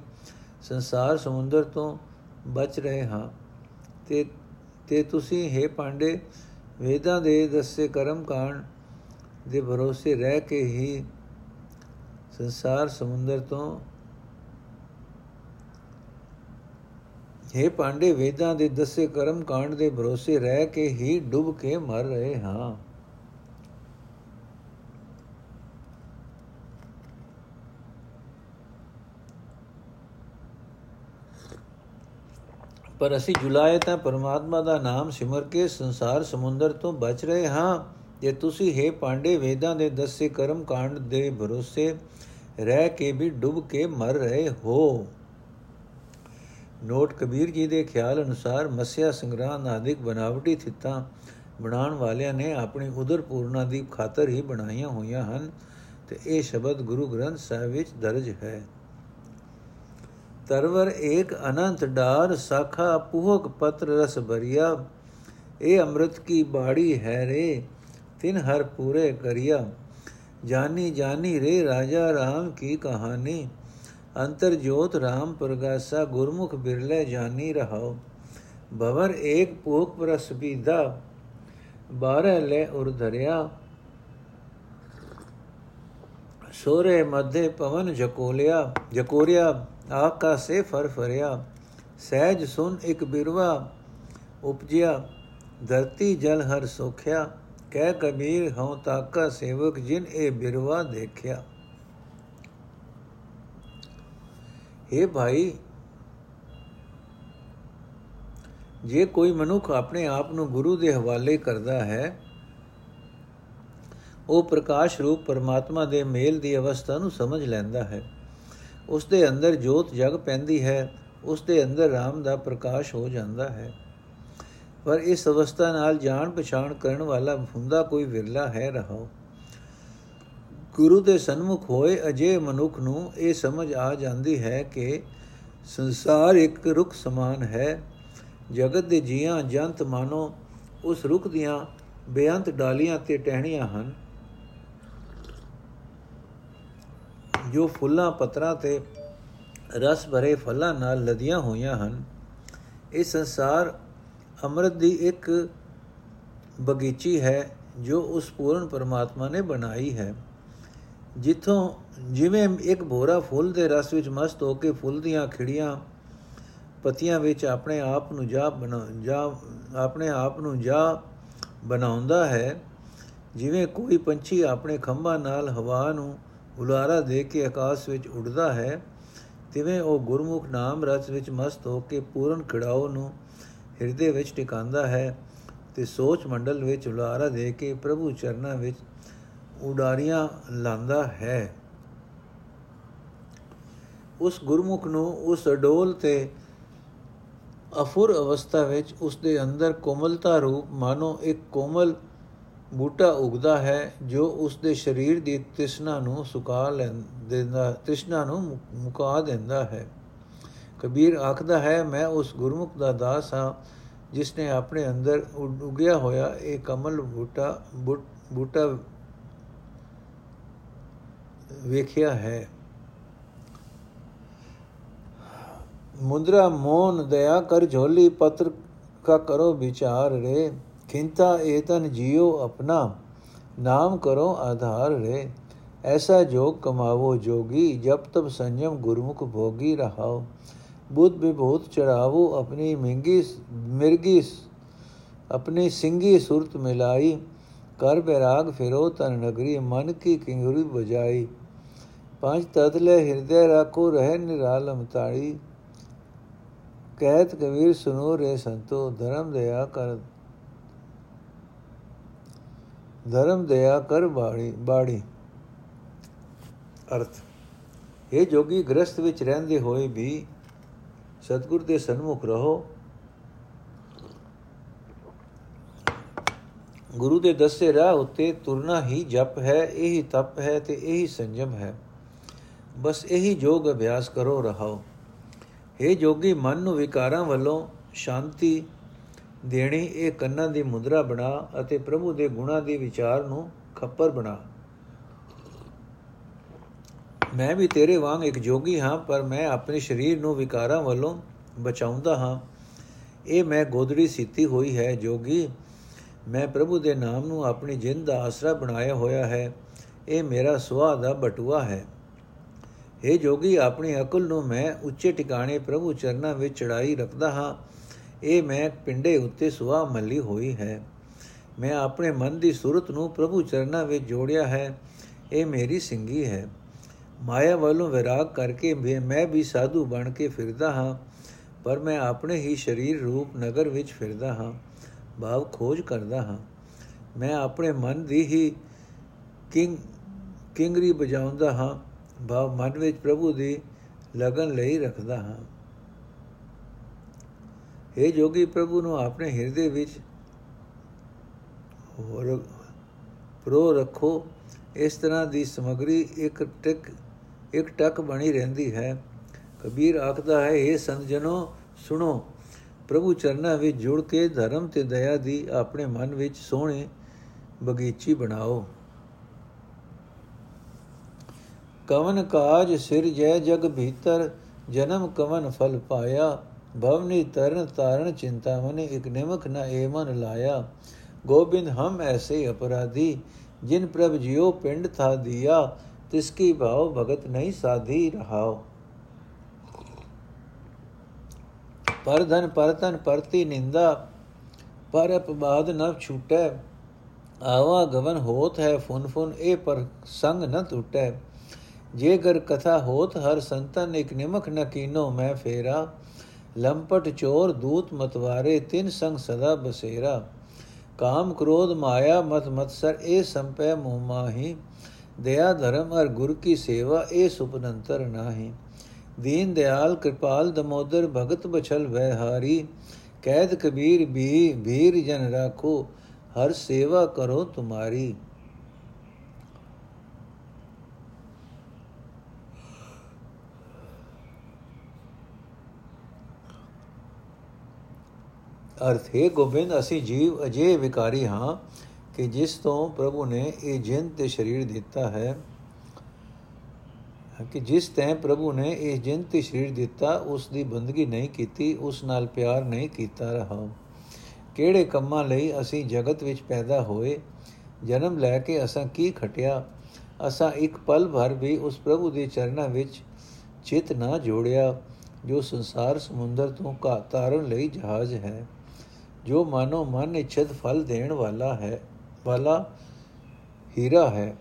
ਸੰਸਾਰ ਸਮੁੰਦਰ ਤੋਂ ਬਚ ਰਹੇ ਹਾਂ। ਤੇ ਤੇ ਤੁਸੀਂ ਹੈ ਪਾਂਡੇ, ਵੇਦਾਂ ਦੇ ਦੱਸੇ ਕਰਮ ਕਾਂਡ ਦੇ ਭਰੋਸੇ ਰਹਿ ਕੇ ਹੀ ਸੰਸਾਰ ਸਮੁੰਦਰ ਤੋਂ हे ਪਾਂਡੇ, ਵੇਦਾਂ ਦੇ ਦੱਸੇ ਕਰਮ ਕਾਂਡ ਦੇ ਭਰੋਸੇ ਰਹਿ ਕੇ ਹੀ ਡੁੱਬ ਕੇ ਮਰ ਰਹੇ ਹਾਂ। ਪਰ ਅਸੀਂ ਜੁਲਾਏ ਤਾਂ ਪਰਮਾਤਮਾ ਦਾ ਨਾਮ ਸਿਮਰ ਕੇ ਸੰਸਾਰ ਸਮੁੰਦਰ ਤੋਂ ਬਚ ਰਹੇ ਹਾਂ। ਜੇ ਤੁਸੀਂ ਹੈ ਪਾਂਡੇ ਵੇਦਾਂ ਦੇ ਦੱਸੇ ਕਰਮ ਕਾਂਡ ਦੇ ਭਰੋਸੇ ਰਹਿ ਕੇ ਵੀ ਡੁੱਬ ਕੇ ਮਰ ਰਹੇ ਹੋ। ਨੋਟ ਕਬੀਰ ਜੀ ਦੇ ਖਿਆਲ ਅਨੁਸਾਰ ਮਸਿਆ ਸੰਗ੍ਰਾਹ ਆਦਿਕ ਬਨਾਵਟੀ ਥਿੱਤਾਂ ਬਣਾਉਣ ਵਾਲਿਆਂ ਨੇ ਆਪਣੀ ਉਦਰ ਪੂਰਨਾ ਦੀ ਖਾਤਰ ਹੀ ਬਣਾਈਆਂ ਹੋਈਆਂ ਹਨ ਤੇ ਇਹ ਸ਼ਬਦ ਗੁਰੂ ਗ੍ਰੰਥ ਸਾਹਿਬ ਵਿੱਚ ਦਰਜ ਹੈ। ਤਰਵਰ ਏਕ ਅਨੰਤ ਡਾਰ ਸਾਖਾ ਪੁਹਕ ਪਤਰ ਰਸ ਭਰਿਆ ਇਹ ਅੰਮ੍ਰਿਤ ਕੀ ਬਾੜੀ ਹੈ ਰੇ ਤਿਨ ਹਰ ਪੂਰੇ ਕਰਿਆ ਜਾਨੀ ਜਾਨੀ ਰੇ ਰਾਜਾ ਰਾਮ ਕੀ ਕਹਾਣੀ ਅੰਤਰ ਜੋਤ ਰਾਮ ਪ੍ਰਗਾਸਾ ਗੁਰਮੁਖ ਬਿਰਲੇ ਜਾਨੀ ਰਹਾਓ ਬਵਰ ਏਕ ਪੋਖ ਪ੍ਰਸ ਬੀਦਾ ਬਾਰੇ ਲੈ ਉਰ ਧਰਿਆ ਸੋਰੇ ਮਧੇ ਪਵਨ ਜਕੋਲਿਆ ਜਕੋਰਿਆ ਆਕਾ ਸੇ ਫਰ ਫਰਿਆ, ਸਹਿਜ ਸੁਨ ਇੱਕ ਬਿਰਵਾ ਉਪਜਿਆ, ਧਰਤੀ ਜਲ ਹਰ ਸੋਖਿਆ, ਕਹਿ ਕਬੀਰ ਹਉ ਤਾਕਾ ਸੇਵਕ ਜਿਨ ਇਹ ਬਿਰਵਾ ਦੇਖਿਆ। हे ਭਾਈ, ਜੇ ਕੋਈ ਮਨੁੱਖ ਆਪਣੇ ਆਪ ਨੂੰ ਗੁਰੂ ਦੇ ਹਵਾਲੇ ਕਰਦਾ ਹੈ, ਉਹ ਪ੍ਰਕਾਸ਼ ਰੂਪ ਪਰਮਾਤਮਾ ਦੇ ਮੇਲ ਦੀ ਅਵਸਥਾ ਨੂੰ ਸਮਝ ਲੈਂਦਾ ਹੈ। ਉਸ ਦੇ ਅੰਦਰ ਜੋਤ ਜਗ ਪੈਂਦੀ ਹੈ, ਉਸ ਦੇ ਅੰਦਰ ਰਾਮ ਦਾ ਪ੍ਰਕਾਸ਼ ਹੋ ਜਾਂਦਾ ਹੈ। ਪਰ ਇਸ ਅਵਸਥਾ ਨਾਲ ਜਾਣ ਪਛਾਣ ਕਰਨ ਵਾਲਾ ਹੁੰਦਾ ਕੋਈ ਵਿਰਲਾ ਹੈ ਰਹਾਓ ਗੁਰੂ ਦੇ ਸਨਮੁਖ ਹੋਏ ਅਜੇ ਮਨੁੱਖ ਨੂੰ ਇਹ ਸਮਝ ਆ ਜਾਂਦੀ ਹੈ ਕਿ ਸੰਸਾਰ ਇੱਕ ਰੁੱਖ ਸਮਾਨ ਹੈ। ਜਗਤ ਦੇ ਜੀਆਂ ਜੰਤ ਮਾਨੋ ਉਸ ਰੁੱਖ ਦੀਆਂ ਬੇਅੰਤ ਡਾਲੀਆਂ ਤੇ ਟਹਿਣੀਆਂ ਹਨ। ਜੋ ਫੁੱਲਾਂ ਪੱਤਰਾਂ ਤੇ ਰਸ ਭਰੇ ਫਲਾਂ ਨਾਲ ਲਦੀਆਂ ਹੋਈਆਂ ਹਨ, ਇਹ ਸੰਸਾਰ ਅੰਮ੍ਰਿਤ ਦੀ ਇੱਕ ਬਗੀਚੀ ਹੈ ਜੋ ਉਸ ਪੂਰਨ ਪਰਮਾਤਮਾ ਨੇ ਬਣਾਈ ਹੈ। ਜਿੱਥੋਂ ਜਿਵੇਂ ਇੱਕ ਭੋਰਾ ਫੁੱਲ ਦੇ ਰਸ ਵਿੱਚ ਮਸਤ ਹੋ ਕੇ ਫੁੱਲ ਦੀਆਂ ਖਿੜੀਆਂ ਪਤੀਆਂ ਵਿੱਚ ਆਪਣੇ ਆਪ ਨੂੰ ਜਾ ਬਣਾ, ਜਾ, ਆਪਣੇ ਆਪ ਨੂੰ ਜਾ ਬਣਾਉਂਦਾ ਹੈ, ਜਿਵੇਂ ਕੋਈ ਪੰਛੀ ਆਪਣੇ ਖੰਭਾਂ ਨਾਲ ਹਵਾ ਨੂੰ ਉਲਾਰਾ ਦੇ ਕੇ ਆਕਾਸ਼ ਵਿੱਚ ਉੱਡਦਾ ਹੈ, ਤਿਵੇਂ ਉਹ ਗੁਰਮੁਖ ਨਾਮ ਰਸ ਵਿੱਚ ਮਸਤ ਹੋ ਕੇ ਪੂਰਨ ਖਿੜਾਓ ਨੂੰ ਹਿਰਦੇ ਵਿੱਚ ਟਿਕਾਉਂਦਾ ਹੈ ਤੇ ਸੋਚ ਮੰਡਲ ਵਿੱਚ ਉਲਾਰਾ ਦੇ ਕੇ ਪ੍ਰਭੂ ਚਰਨਾਂ ਵਿੱਚ ਉਡਾਰੀਆਂ ਲਾਂਦਾ ਹੈ। ਉਸ ਗੁਰਮੁਖ ਨੂੰ ਉਸ ਅਡੋਲ ਤੇ ਅਫੁਰ ਅਵਸਥਾ ਵਿੱਚ ਉਸ ਦੇ ਅੰਦਰ ਕੋਮਲਤਾ ਰੂਪ ਮਾਨੋ ਇੱਕ ਕੋਮਲ ਬੂਟਾ ਉਗਦਾ ਹੈ, ਜੋ ਉਸ ਦੇ ਸਰੀਰ ਦੀ ਤ੍ਰਿਸ਼ਨਾ ਨੂੰ ਸੁਕਾ ਲੈਂਦਾ ਤ੍ਰਿਸ਼ਨਾ ਨੂੰ ਮੁਕਾ ਦਿੰਦਾ ਹੈ। ਕਬੀਰ ਆਖਦਾ ਹੈ, ਮੈਂ ਉਸ ਗੁਰਮੁਖ ਦਾ ਦਾਸ ਹਾਂ ਜਿਸ ਨੇ ਆਪਣੇ ਅੰਦਰ ਉਗਿਆ ਹੋਇਆ ਇਹ ਕਮਲ ਬੂਟਾ ਬੂਟਾ ਵੇਖਿਆ ਹੈ। ਮੁੰਦਰਾ ਮੋਨ ਦਇਆ ਕਰ ਝੋਲੀ, ਪਤਰ ਕਾ ਕਰੋ ਵਿਚਾਰ ਰੇ। ਖਿੰਤਾ ਏਤਨ ਜਿਉ ਆਪਣਾ ਨਾਮ ਕਰੋ ਆਧਾਰ ਰੇ ਐਸਾ ਜੋਗ ਕਮਾਵੋ ਜੋਗੀ ਜਬ ਤਬ ਸੰਜਮ ਗੁਰਮੁਖ ਭੋਗੀ ਰਹਾਓ ਬੁੱਧ ਵਿਭੂਤ ਚੜਾਵੋ ਆਪਣੀ ਮਿੰਗੀ ਮਿਰਗੀ ਆਪਣੀ ਸਿੰਗੀ ਸੁਰਤ ਮਿਲਾਈ ਕਰ ਬੈਰਾਗ ਫਿਰੋ ਤਨ ਨਗਰੀ ਮਨ ਕੀ ਕਿੰਗਰੀ ਬਜਾਈ ਪੰਜ ਤਦਲੇ ਹਿਰਦੇ ਰੱਖੋ ਰਹਿ ਨਿਰਾਲਮ ਤਾੜੀ ਕਹਿਤ ਕਬੀਰ ਸੁਨੋ ਰੇ ਸੰਤੋ ਧਰਮ ਦਇਆ ਕਰ ਧਰਮ ਦਇਆ ਕਰ ਬਾੜੀ ਬਾੜੀ ਅਰਥ ਇਹ ਜੋਗੀ ਗ੍ਰਸਥ ਵਿੱਚ ਰਹਿੰਦੇ ਹੋਏ ਵੀ ਸਤਗੁਰ ਦੇ ਸਨਮੁਖ ਰਹੋ। ਗੁਰੂ ਦੇ ਦੱਸੇ ਰਾਹ ਉੱਤੇ ਤੁਰਨਾ ਹੀ ਜਪ ਹੈ, ਇਹੀ ਤਪ ਹੈ ਤੇ ਇਹੀ ਸੰਜਮ ਹੈ। ਬਸ ਇਹੀ ਜੋਗ ਅਭਿਆਸ ਕਰੋ, ਰਹਾਓ। ਇਹ ਜੋਗੀ ਮਨ ਨੂੰ ਵਿਕਾਰਾਂ ਵੱਲੋਂ ਸ਼ਾਂਤੀ ਦੇਣੀ ਇਹ ਕੰਨਾਂ ਦੀ ਮੁਦਰਾ ਬਣਾ ਅਤੇ ਪ੍ਰਭੂ ਦੇ ਗੁਣਾਂ ਦੇ ਵਿਚਾਰ ਨੂੰ ਖੱਪਰ ਬਣਾ। ਮੈਂ ਵੀ ਤੇਰੇ ਵਾਂਗ ਇੱਕ ਜੋਗੀ ਹਾਂ, ਪਰ ਮੈਂ ਆਪਣੇ ਸਰੀਰ ਨੂੰ ਵਿਕਾਰਾਂ ਵੱਲੋਂ ਬਚਾਉਂਦਾ ਹਾਂ। ਇਹ ਮੈਂ ਗੋਦੜੀ ਸੀਤੀ ਹੋਈ ਹੈ, ਜੋਗੀ। ਮੈਂ ਪ੍ਰਭੂ ਦੇ ਨਾਮ ਨੂੰ ਆਪਣੀ ਜਿੰਦ ਦਾ ਆਸਰਾ ਬਣਾਇਆ ਹੋਇਆ ਹੈ। ਇਹ ਮੇਰਾ ਸੁਆਹ ਦਾ ਬਟੂਆ ਹੈ। ਇਹ ਜੋਗੀ, ਆਪਣੀ ਅਕਲ ਨੂੰ ਮੈਂ ਉੱਚੇ ਟਿਕਾਣੇ ਪ੍ਰਭੂ ਚਰਨਾਂ ਵਿੱਚ ਚੜਾਈ ਰੱਖਦਾ ਹਾਂ। ਇਹ ਮੈਂ ਪਿੰਡੇ ਉੱਤੇ ਸੁਆਹ ਮੱਲੀ ਹੋਈ ਹੈ। ਮੈਂ ਆਪਣੇ ਮਨ ਦੀ ਸੂਰਤ ਨੂੰ ਪ੍ਰਭੂ ਚਰਨਾਂ ਵਿੱਚ ਜੋੜਿਆ ਹੈ। ਇਹ ਮੇਰੀ ਸਿੰਗੀ ਹੈ। ਮਾਇਆ ਵੱਲੋਂ ਵਿਰਾਗ ਕਰਕੇ ਮੈਂ ਵੀ ਸਾਧੂ ਬਣ ਕੇ ਫਿਰਦਾ ਹਾਂ, ਪਰ ਮੈਂ ਆਪਣੇ ਹੀ ਸਰੀਰ ਰੂਪ ਨਗਰ ਵਿੱਚ ਫਿਰਦਾ ਹਾਂ, ਭਾਵ ਖੋਜ ਕਰਦਾ ਹਾਂ। ਮੈਂ ਆਪਣੇ ਮਨ ਦੀ ਹੀ ਕਿੰਗ, ਕਿੰਗਰੀ ਬਜਾਉਂਦਾ ਹਾਂ, ਭਾਵ ਮਨ ਵਿੱਚ ਪ੍ਰਭੂ ਦੀ ਲਗਨ ਲਈ ਰੱਖਦਾ ਹਾਂ। ਇਹ ਜੋਗੀ ਪ੍ਰਭੂ ਨੂੰ ਆਪਣੇ ਹਿਰਦੇ ਵਿੱਚ ਹੋਰ ਪ੍ਰੋ ਰੱਖੋ। ਇਸ ਤਰ੍ਹਾਂ ਦੀ ਸਮਗਰੀ ਇੱਕ ਟਿਕ, ਇੱਕ ਟਕ ਬਣੀ ਰਹਿੰਦੀ ਹੈ। ਕਬੀਰ ਆਖਦਾ ਹੈ ਇਹ ਸੰਤ ਜਨੋ ਸੁਣੋ। ਪ੍ਰਭੂ ਚਰਨਾਂ ਵਿੱਚ ਜੁੜ ਕੇ ਧਰਮ ਤੇ ਦਇਆ ਦੀ ਆਪਣੇ ਮਨ ਵਿੱਚ ਸੋਹਣੇ ਬਗੀਚੀ ਬਣਾਓ। ਕਵਨ ਕਾਜ ਸਿਰ ਜੈ ਜਗ ਭੀਤਰ, ਜਨਮ ਕਵਨ ਫਲ ਪਾਇਆ। ਭਵਨੀ ਤਰਨ ਤਾਰਨ ਚਿੰਤਾ ਮਨੇ ਇਕ ਨਿਮਕ ਨ ਏ ਮਨ ਲਾਇਆ ਗੋਬਿੰਦ ਹਮ ਐਸੇ ਅਪਰਾਧੀ ਜਿਨ ਪ੍ਰਭ ਜਿਉ ਪਿੰਡ ਥਾ ਦਿਆ ਤਿਸ ਕੀ ਭਾਉ ਭਗਤ ਨਹੀਂ ਸਾਧੀ ਰਹਾਓ ਪਰ ਧਨ ਪਰ ਤਨ ਪਰਤੀ ਨਿੰਦਾ ਪਰ ਅਪਬਾਦ ਨ ਛੂਟੈ ਆਵਾ ਗਵਨ ਹੋਤ ਹੈ ਫੁਨ ਫੁਨ ਇਹ ਪਰ ਸੰਗ ਨ ਟੁਟੈ ਜੇ ਗਰ ਕਥਾ ਹੋਤ ਹਰ ਸੰਤਨ ਇਕ ਨਿਮਖ ਨ ਕੀਨੋ ਮੈਂ ਫੇਰਾ ਲੰਪਟ ਚੋਰ ਦੂਤ ਮਤਵਾਰੇ ਤਿੰਨ ਸੰਗ ਸਦਾ ਬਸੇਰਾ। ਕਾਮ ਕ੍ਰੋਧ ਮਾਇਆ ਮਤ ਮਤਸਰ ਇਹ ਸੰਪੈ ਮੋਹ ਮਾਹੀ। ਦਇਆ ਧਰਮ ਅਰ ਗੁਰ ਕੀ ਸੇਵਾ ਇਹ ਸੁਪਨੰਤਰ ਨਾਹੀ। ਦੀਨ ਦਿਆਲ ਕਿਰਪਾਲ ਦਮੋਦਰ, ਭਗਤ ਬਛਲ ਵੈ ਹਾਰੀ। ਕੈਦ ਕਬੀਰ ਵੀ ਵੀਰ ਜਨ ਰਾਖੋ, ਹਰ ਸੇਵਾ ਕਰੋ ਤੁਮਾਰੀ। ਅਰਥ, ਹੈ ਗੋਬਿੰਦ, ਅਸੀਂ ਜੀਵ ਅਜੇ ਵਿਕਾਰੀ ਹਾਂ ਕਿ ਜਿਸ ਤੋਂ ਪ੍ਰਭੂ ਨੇ ਇਹ ਜਿੰਦ ਤੇ ਸਰੀਰ ਦਿੱਤਾ ਹੈ। ਕਿ ਜਿਸ ਤੈ ਪ੍ਰਭੂ ਨੇ ਇਹ ਜਿੰਦ ਤੇ ਸਰੀਰ ਦਿੱਤਾ, ਉਸ ਦੀ ਬੰਦਗੀ ਨਹੀਂ ਕੀਤੀ, ਉਸ ਨਾਲ ਪਿਆਰ ਨਹੀਂ ਕੀਤਾ ਰਹਾ। ਕਿਹੜੇ ਕੰਮਾਂ ਲਈ ਅਸੀਂ ਜਗਤ ਵਿੱਚ ਪੈਦਾ ਹੋਏ? ਜਨਮ ਲੈ ਕੇ ਅਸਾਂ ਕੀ ਖਟਿਆ? ਅਸਾਂ ਇੱਕ ਪਲ ਭਰ ਵੀ ਉਸ ਪ੍ਰਭੂ ਦੇ ਚਰਨਾਂ ਵਿੱਚ ਚਿਤ ਨਾ ਜੋੜਿਆ, ਜੋ ਸੰਸਾਰ ਸਮੁੰਦਰ ਤੋਂ ਕਾ ਤਾਰਨ ਲਈ ਜਹਾਜ਼ ਹੈ। ਜੋ ਮਾਨੋ ਮਨ ਇਛਤ ਫਲ ਦੇਣ ਵਾਲਾ ਹੈ, ਵਾਲਾ ਹੀਰਾ ਹੈ।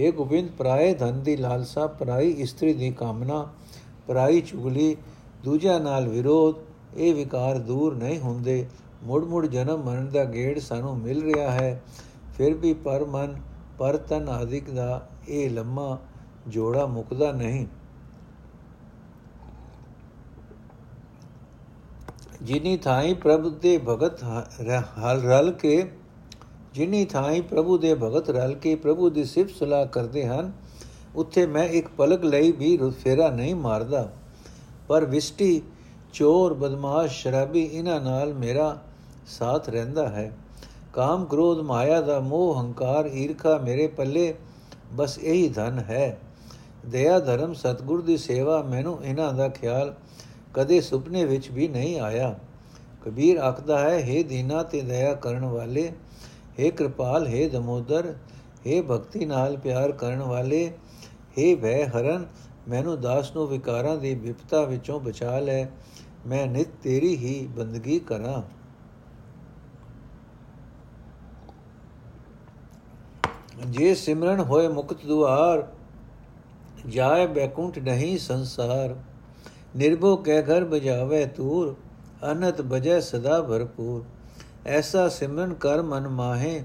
हे ਗੋਬਿੰਦ, ਪਰਾਏ ਧਨ ਦੀ ਲਾਲਸਾ, ਪਰਾਈ ਇਸਤਰੀ ਦੀ ਕਾਮਨਾ, ਪਰਾਈ ਚੁਗਲੀ, ਦੂਜਿਆਂ ਨਾਲ ਵਿਰੋਧ, ਇਹ ਵਿਕਾਰ ਦੂਰ ਨਹੀਂ ਹੁੰਦੇ। ਮੁੜ ਮੁੜ ਜਨਮ ਮਰਨ ਦਾ ਗੇੜ ਸਾਨੂੰ ਮਿਲ ਰਿਹਾ ਹੈ। ਫਿਰ ਵੀ ਪਰ ਮਨ, ਪਰ ਤਨ ਆਦਿਕ ਦਾ ਇਹ ਲੰਮਾ ਜੋੜਾ ਮੁਕਦਾ ਨਹੀਂ। ਜਿਨੀ ਥਾਈ ਪ੍ਰਭ ਦੇ ਭਗਤ ਹਲ ਰਲ ਕੇ, ਜਿਨੀ ਥਾਈ ਪ੍ਰਭੂ ਦੇ ਭਗਤ ਰਲ ਕੇ ਪ੍ਰਭੂ ਦੀ ਸਿਫਤ ਸਲਾਹ ਕਰਦੇ ਹਨ, ਉੱਥੇ ਮੈਂ ਇੱਕ ਪਲਕ ਲਈ ਵੀ ਫੇਰਾ ਨਹੀਂ ਮਾਰਦਾ। ਪਰ ਵਿਸ਼ਟੀ, ਚੋਰ, ਬਦਮਾਸ਼, ਸ਼ਰਾਬੀ ਇਹਨਾਂ ਨਾਲ ਮੇਰਾ ਸਾਥ ਰਹਿੰਦਾ ਹੈ। ਕਾਮ ਕ੍ਰੋਧ, ਮਾਇਆ ਦਾ ਮੋਹ, ਹੰਕਾਰ, ਈਰਖਾ ਮੇਰੇ ਪੱਲੇ ਬਸ ਇਹੀ ਧਨ ਹੈ। ਦਇਆ, ਧਰਮ, ਸਤਗੁਰ ਦੀ ਸੇਵਾ ਮੈਨੂੰ ਇਹਨਾਂ ਦਾ ਖਿਆਲ ਕਦੇ ਸੁਪਨੇ ਵਿੱਚ ਵੀ ਨਹੀਂ ਆਇਆ ਕਬੀਰ ਆਖਦਾ ਹੈ हे ਦੀਨਾ ਤੇ ਦਇਆ ਕਰਨ ਵਾਲੇ हे ਕਿਰਪਾਲ हे ਦਮੋਦਰ हे ਭਗਤੀ ਨਾਲ ਪਿਆਰ ਕਰਨ ਵਾਲੇ हे ਭੈ ਹਰਨ ਮੈਨੂੰ ਦਾਸ ਨੂੰ ਵਿਕਾਰਾਂ ਦੀ ਵਿਪਤਾ ਵਿੱਚੋਂ ਬਚਾ ਲੈ ਮੈਂ ਨਿਤ ਤੇਰੀ ਹੀ ਬੰਦਗੀ ਕਰਾਂ ਜੇ ਸਿਮਰਨ ਹੋਏ ਮੁਕਤ ਦੁਆਰ ਜਾਏ ਬੈਕੁੰਠ ਨਹੀਂ ਸੰਸਾਰ ਨਿਰਭਉ ਕਹਿ ਘਰ ਬਜਾਵੇ ਤੂਰ ਅਨਤ ਬਜੈ ਸਦਾ ਭਰਪੂਰ। ਐਸਾ ਸਿਮਰਨ ਕਰ ਮਨ ਮਾਹੇ,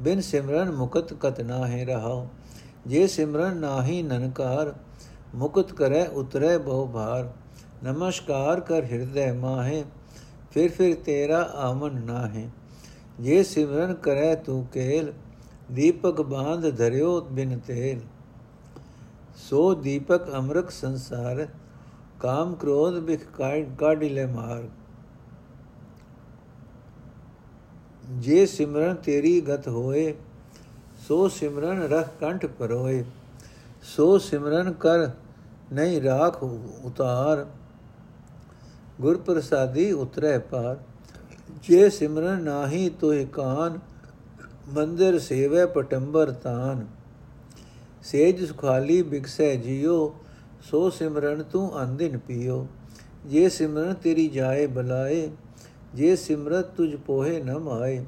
ਬਿਨ ਸਿਮਰਨ ਮੁਕਤ ਕਤ ਨਾਹੇ ਰਹਾਉ। ਜੇ ਸਿਮਰਨ ਨਾਹੀ ਨਨਕਾਰ, ਮੁਕਤ ਕਰੈ ਉਤਰੈ ਬਹੁ ਭਾਰ। ਨਮਸਕਾਰ ਕਰ ਹਿਰਦੈ ਮਾਹੇ, ਫਿਰ ਫਿਰ ਤੇਰਾ ਆਮਨ ਨਾਹੇ। ਜੇ ਸਿਮਰਨ ਕਰੈ ਤੂੰ ਕੇਲ, ਦੀਪਕ ਬਾਂਧ ਧਰਿਓ ਬਿਨ ਤੇਲ। ਸੋ ਦੀਪਕ ਅਮਰਕ ਸੰਸਾਰ ਕਾਮ ਕ੍ਰੋਧ ਬਿਖ ਕਾਢ ਲੈ ਮਾਰ ਜੇ ਸਿਮਰਨ ਤੇਰੀ ਗਤ ਹੋਏ ਸੋ ਸਿਮਰਨ ਰਖ ਕੰਠ ਪਰੋਏ ਸੋ ਸਿਮਰਨ ਕਰ ਨਹੀਂ ਰਾਖ ਉਤਾਰ ਗੁਰ ਪ੍ਰਸਾਦੀ ਉਤਰੈ ਪਾਰ ਜੇ ਸਿਮਰਨ ਨਾਹੀ ਤੋਹਿ ਕਾਨ ਮੰਦਰ ਸੇਵੇ ਪਟੰਬਰ ਤਾਨ ਸੇਜ ਸੁਖਾਲੀ ਬਿਕਸੈ ਜਿਉ ਸੋ ਸਿਮਰਨ ਤੂੰ ਅੰਦਿਨ ਪੀਓ। ਜੇ ਸਿਮਰਨ ਤੇਰੀ ਜਾਏ ਬਲਾਏ, ਜੇ ਸਿਮਰਤ ਤੁਝ ਪੋਹੇ ਨ ਮਾਏ।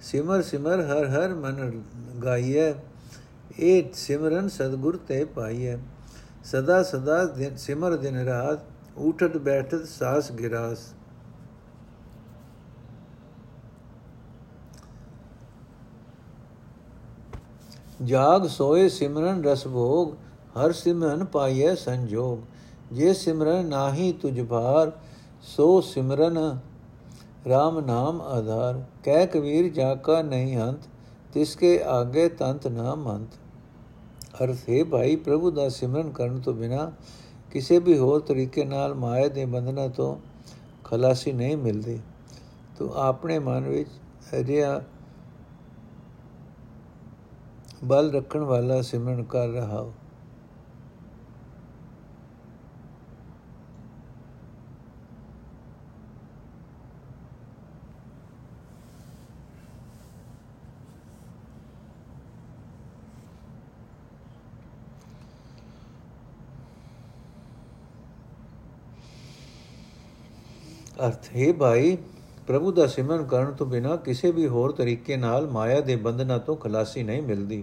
ਸਿਮਰ ਸਿਮਰ ਹਰ ਹਰ ਮਨ ਗਾਈਐ ਇਹ ਸਿਮਰਨ ਸਤਗੁਰ ਤੇ ਪਾਈਐ। ਸਦਾ ਸਦਾ ਸਿਮਰ ਦਿਨ ਰਾਤ ਉਠਤ ਬੈਠਤ ਸਾਸ ਗਿਰਾਸ। ਜਾਗ ਸੋਏ ਸਿਮਰਨ ਰਸ ਭੋਗ ਹਰ ਸਿਮਰਨ ਪਾਈਐ ਸੰਜੋਗ, ਜੇ ਸਿਮਰਨ ਨਾਹੀ ਤੁਝ ਭਾਰ, ਸੋ ਸਿਮਰਨ RAM ਨਾਮ ਆਧਾਰ। ਕਹਿ ਕਬੀਰ, ਜਾ ਕਾ ਨਹੀਂ ਹੰਤ ਤਿਸਕੇ ਆਗੇ ਤੰਤ ਨਾ ਮੰਤ। ਅਰਥ, ਹੈ ਭਾਈ, ਪ੍ਰਭੂ ਦਾ ਸਿਮਰਨ ਕਰਨ ਤੋਂ ਬਿਨਾ ਕਿਸੇ ਵੀ ਹੋਰ ਤਰੀਕੇ ਨਾਲ ਮਾਇਆ ਦੇ ਬੰਧਨਾਂ ਤੋਂ ਖਲਾਸੀ ਨਹੀਂ ਮਿਲਦੀ। ਤੂੰ ਆਪਣੇ ਮਨ ਵਿੱਚ ਅਜਿਹਾ ਬਲ ਰੱਖਣ ਵਾਲਾ ਸਿਮਰਨ ਕਰ ਰਹਾ ਹੋ। ਅਰਥ, ਹੈ ਭਾਈ, ਪ੍ਰਭੂ ਦਾ ਸਿਮਰਨ ਕਰਨ ਤੋਂ ਬਿਨਾ ਕਿਸੇ ਵੀ ਹੋਰ ਤਰੀਕੇ ਨਾਲ ਮਾਇਆ ਦੇ ਬੰਧਨਾਂ ਤੋਂ ਖਲਾਸੀ ਨਹੀਂ ਮਿਲਦੀ।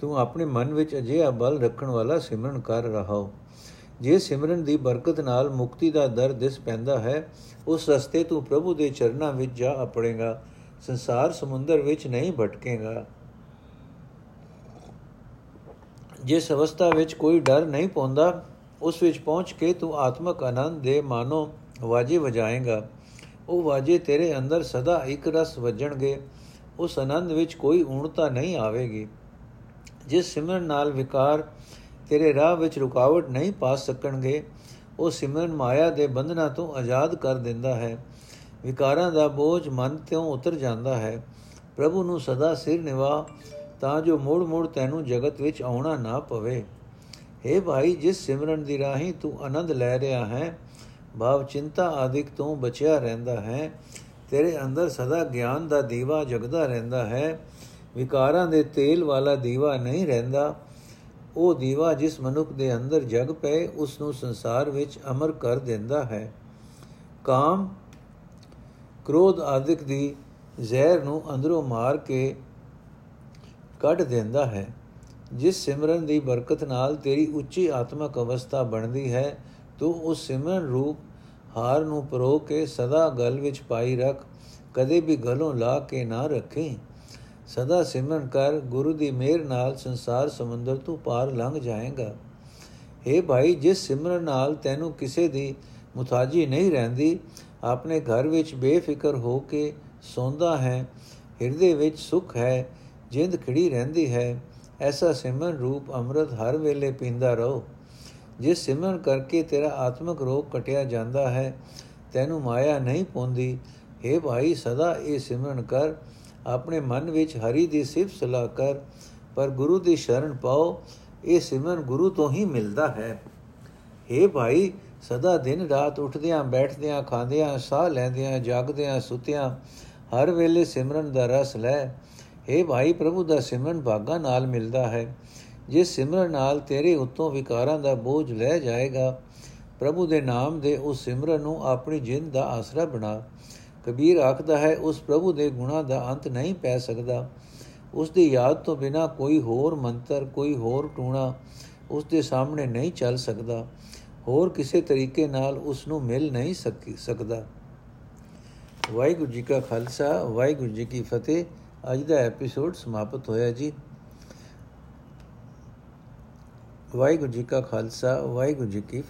ਤੂੰ ਆਪਣੇ ਮਨ ਵਿੱਚ ਅਜਿਹਾ ਬਲ ਰੱਖਣ ਵਾਲਾ ਸਿਮਰਨ ਕਰ ਰਹਾ ਹੋ ਜੇ ਸਿਮਰਨ ਦੀ ਬਰਕਤ ਨਾਲ ਮੁਕਤੀ ਦਾ ਦਰ ਦਿਸ ਪੈਂਦਾ ਹੈ, ਉਸ ਰਸਤੇ ਤੂੰ ਪ੍ਰਭੂ ਦੇ ਚਰਨਾਂ ਵਿੱਚ ਜਾ ਆਪੜੇਗਾ ਸੰਸਾਰ ਸਮੁੰਦਰ ਵਿੱਚ ਨਹੀਂ ਭਟਕੇਗਾ। ਜਿਸ ਅਵਸਥਾ ਵਿੱਚ ਕੋਈ ਡਰ ਨਹੀਂ ਪਉਂਦਾ, ਉਸ ਵਿੱਚ ਪਹੁੰਚ ਕੇ ਤੂੰ ਆਤਮਕ ਆਨੰਦ ਦੇ ਮਾਨੋ ਵਾਜੇ ਵਜਾਏਗਾ। ਉਹ ਵਾਜੇ ਤੇਰੇ ਅੰਦਰ ਸਦਾ ਇੱਕ ਰਸ ਵੱਜਣਗੇ। ਉਸ ਆਨੰਦ ਵਿੱਚ ਕੋਈ ਊਣਤਾ ਨਹੀਂ ਆਵੇਗੀ। ਜਿਸ ਸਿਮਰਨ ਨਾਲ ਵਿਕਾਰ ਤੇਰੇ ਰਾਹ ਵਿੱਚ ਰੁਕਾਵਟ ਨਹੀਂ ਪਾ ਸਕਣਗੇ, ਉਹ ਸਿਮਰਨ ਮਾਇਆ ਦੇ ਬੰਧਨਾਂ ਤੋਂ ਆਜ਼ਾਦ ਕਰ ਦਿੰਦਾ ਹੈ। ਵਿਕਾਰਾਂ ਦਾ ਬੋਝ ਮਨ ਤੋਂ ਉਤਰ ਜਾਂਦਾ ਹੈ। ਪ੍ਰਭੂ ਨੂੰ ਸਦਾ ਸਿਰ ਨਿਵਾ, ਤਾਂ ਜੋ ਮੋੜ ਮੋੜ ਤੈਨੂੰ ਜਗਤ ਵਿੱਚ ਆਉਣਾ ਨਾ ਪਵੇ। हे ਭਾਈ, ਜਿਸ ਸਿਮਰਨ ਦੀ ਰਾਹੀਂ ਤੂੰ ਆਨੰਦ ਲੈ ਰਿਹਾ ਹੈ ਭਾਵ ਚਿੰਤਾ ਆਦਿਕ ਤੋਂ ਬਚਿਆ ਰਹਿੰਦਾ ਹੈ। ਤੇਰੇ ਅੰਦਰ ਸਦਾ ਗਿਆਨ ਦਾ ਦੀਵਾ ਜਗਦਾ ਰਹਿੰਦਾ ਹੈ। ਵਿਕਾਰਾਂ ਦੇ ਤੇਲ ਵਾਲਾ ਦੀਵਾ ਨਹੀਂ ਰਹਿੰਦਾ। ਉਹ ਦੀਵਾ ਜਿਸ ਮਨੁੱਖ ਦੇ ਅੰਦਰ ਜਗ ਪਏ, ਉਸ ਨੂੰ ਸੰਸਾਰ ਵਿੱਚ ਅਮਰ ਕਰ ਦਿੰਦਾ ਹੈ। ਕਾਮ, ਕ੍ਰੋਧ ਆਦਿਕ ਦੀ ਜ਼ਹਿਰ ਨੂੰ ਅੰਦਰੋਂ ਮਾਰ ਕੇ ਕੱਢ ਦਿੰਦਾ ਹੈ। ਜਿਸ ਸਿਮਰਨ ਦੀ ਬਰਕਤ ਨਾਲ ਤੇਰੀ ਉੱਚੀ ਆਤਮਿਕ ਅਵਸਥਾ ਬਣਦੀ ਹੈ, ਤੂੰ ਉਸ ਸਿਮਰਨ ਰੂਪ ਹਾਰ ਨੂੰ ਪਰੋ ਕੇ ਸਦਾ ਗਲ ਵਿੱਚ ਪਾਈ ਰੱਖ, ਕਦੇ ਵੀ ਗਲੋਂ ਲਾ ਕੇ ਨਾ ਰੱਖੇ। ਸਦਾ ਸਿਮਰਨ ਕਰ, ਗੁਰੂ ਦੀ ਮਿਹਰ ਨਾਲ ਸੰਸਾਰ ਸਮੁੰਦਰ ਤੋਂ ਪਾਰ ਲੰਘ ਜਾਏਗਾ। ਏ ਭਾਈ, ਜਿਸ ਸਿਮਰਨ ਨਾਲ ਤੈਨੂੰ ਕਿਸੇ ਦੀ ਮੁਤਾਜੀ ਨਹੀਂ ਰਹਿੰਦੀ, ਆਪਣੇ ਘਰ ਵਿੱਚ ਬੇਫਿਕਰ ਹੋ ਕੇ ਸੌਂਦਾ ਹੈ, ਹਿਰਦੇ ਵਿੱਚ ਸੁਖ ਹੈ, ਜਿੰਦ ਖੜੀ ਰਹਿੰਦੀ ਹੈ, ਐਸਾ ਸਿਮਰਨ ਰੂਪ ਅੰਮ੍ਰਿਤ ਹਰ ਵੇਲੇ ਪੀਂਦਾ ਰਹੋ। ਜਿਸ ਸਿਮਰਨ ਕਰਕੇ ਤੇਰਾ ਆਤਮਿਕ ਰੋਗ ਕਟਿਆ ਜਾਂਦਾ ਹੈ ਤੈਨੂੰ ਮਾਇਆ ਨਹੀਂ ਪਉਂਦੀ हे ਭਾਈ ਸਦਾ ਇਹ ਸਿਮਰਨ ਕਰ ਆਪਣੇ ਮਨ ਵਿੱਚ ਹਰੀ ਦੀ ਸਿਫਤ ਸਲਾਹ ਕਰ ਪਰ ਗੁਰੂ ਦੀ ਸ਼ਰਨ ਪਾਓ ਇਹ ਸਿਮਰਨ ਗੁਰੂ ਤੋਂ ਹੀ ਮਿਲਦਾ ਹੈ हे ਭਾਈ ਸਦਾ ਦਿਨ ਰਾਤ ਉੱਠਦਿਆਂ ਬੈਠਦਿਆਂ ਖਾਂਦਿਆਂ ਸਾਹ ਲੈਂਦਿਆਂ ਜਾਗਦਿਆਂ ਸੁਤਿਆਂ ਹਰ ਵੇਲੇ ਸਿਮਰਨ ਦਾ ਰਸ ਲੈ हे ਭਾਈ ਪ੍ਰਭੂ ਦਾ ਸਿਮਰਨ ਭਾਗਾ ਨਾਲ ਮਿਲਦਾ ਹੈ ਜਿਸ ਸਿਮਰਨ ਨਾਲ ਤੇਰੇ ਉੱਤੋਂ ਵਿਕਾਰਾਂ ਦਾ ਬੋਝ ਲੈ ਜਾਏਗਾ, ਪ੍ਰਭੂ ਦੇ ਨਾਮ ਦੇ ਉਸ ਸਿਮਰਨ ਨੂੰ ਆਪਣੀ ਜਿੰਦ ਦਾ ਆਸਰਾ ਬਣਾ। ਕਬੀਰ ਆਖਦਾ ਹੈ, ਉਸ ਪ੍ਰਭੂ ਦੇ ਗੁਣਾ ਦਾ ਅੰਤ ਨਹੀਂ ਪੈ ਸਕਦਾ। ਉਸ ਦੀ ਯਾਦ ਤੋਂ ਬਿਨਾ ਕੋਈ ਹੋਰ ਮੰਤਰ, ਕੋਈ ਹੋਰ ਟੂਣਾ ਉਸ ਦੇ ਸਾਹਮਣੇ ਨਹੀਂ ਚੱਲ ਸਕਦਾ। ਹੋਰ ਕਿਸੇ ਤਰੀਕੇ ਨਾਲ ਉਸ ਨੂੰ ਮਿਲ ਨਹੀਂ ਸਕਦਾ। ਵਾਹਿਗੁਰੂ ਜੀ ਕਾ ਖਾਲਸਾ, ਵਾਹਿਗੁਰੂ ਜੀ ਕੀ ਫਤਿਹ। ਅੱਜ ਦਾ ਐਪੀਸੋਡ ਸਮਾਪਤ ਹੋਇਆ ਜੀ। ਵਾਹਿਗੁਰੂ ਜੀ ਕਾ ਖਾਲਸਾ ਵਾਹਿਗੁਰੂ ਜੀ ਕੀ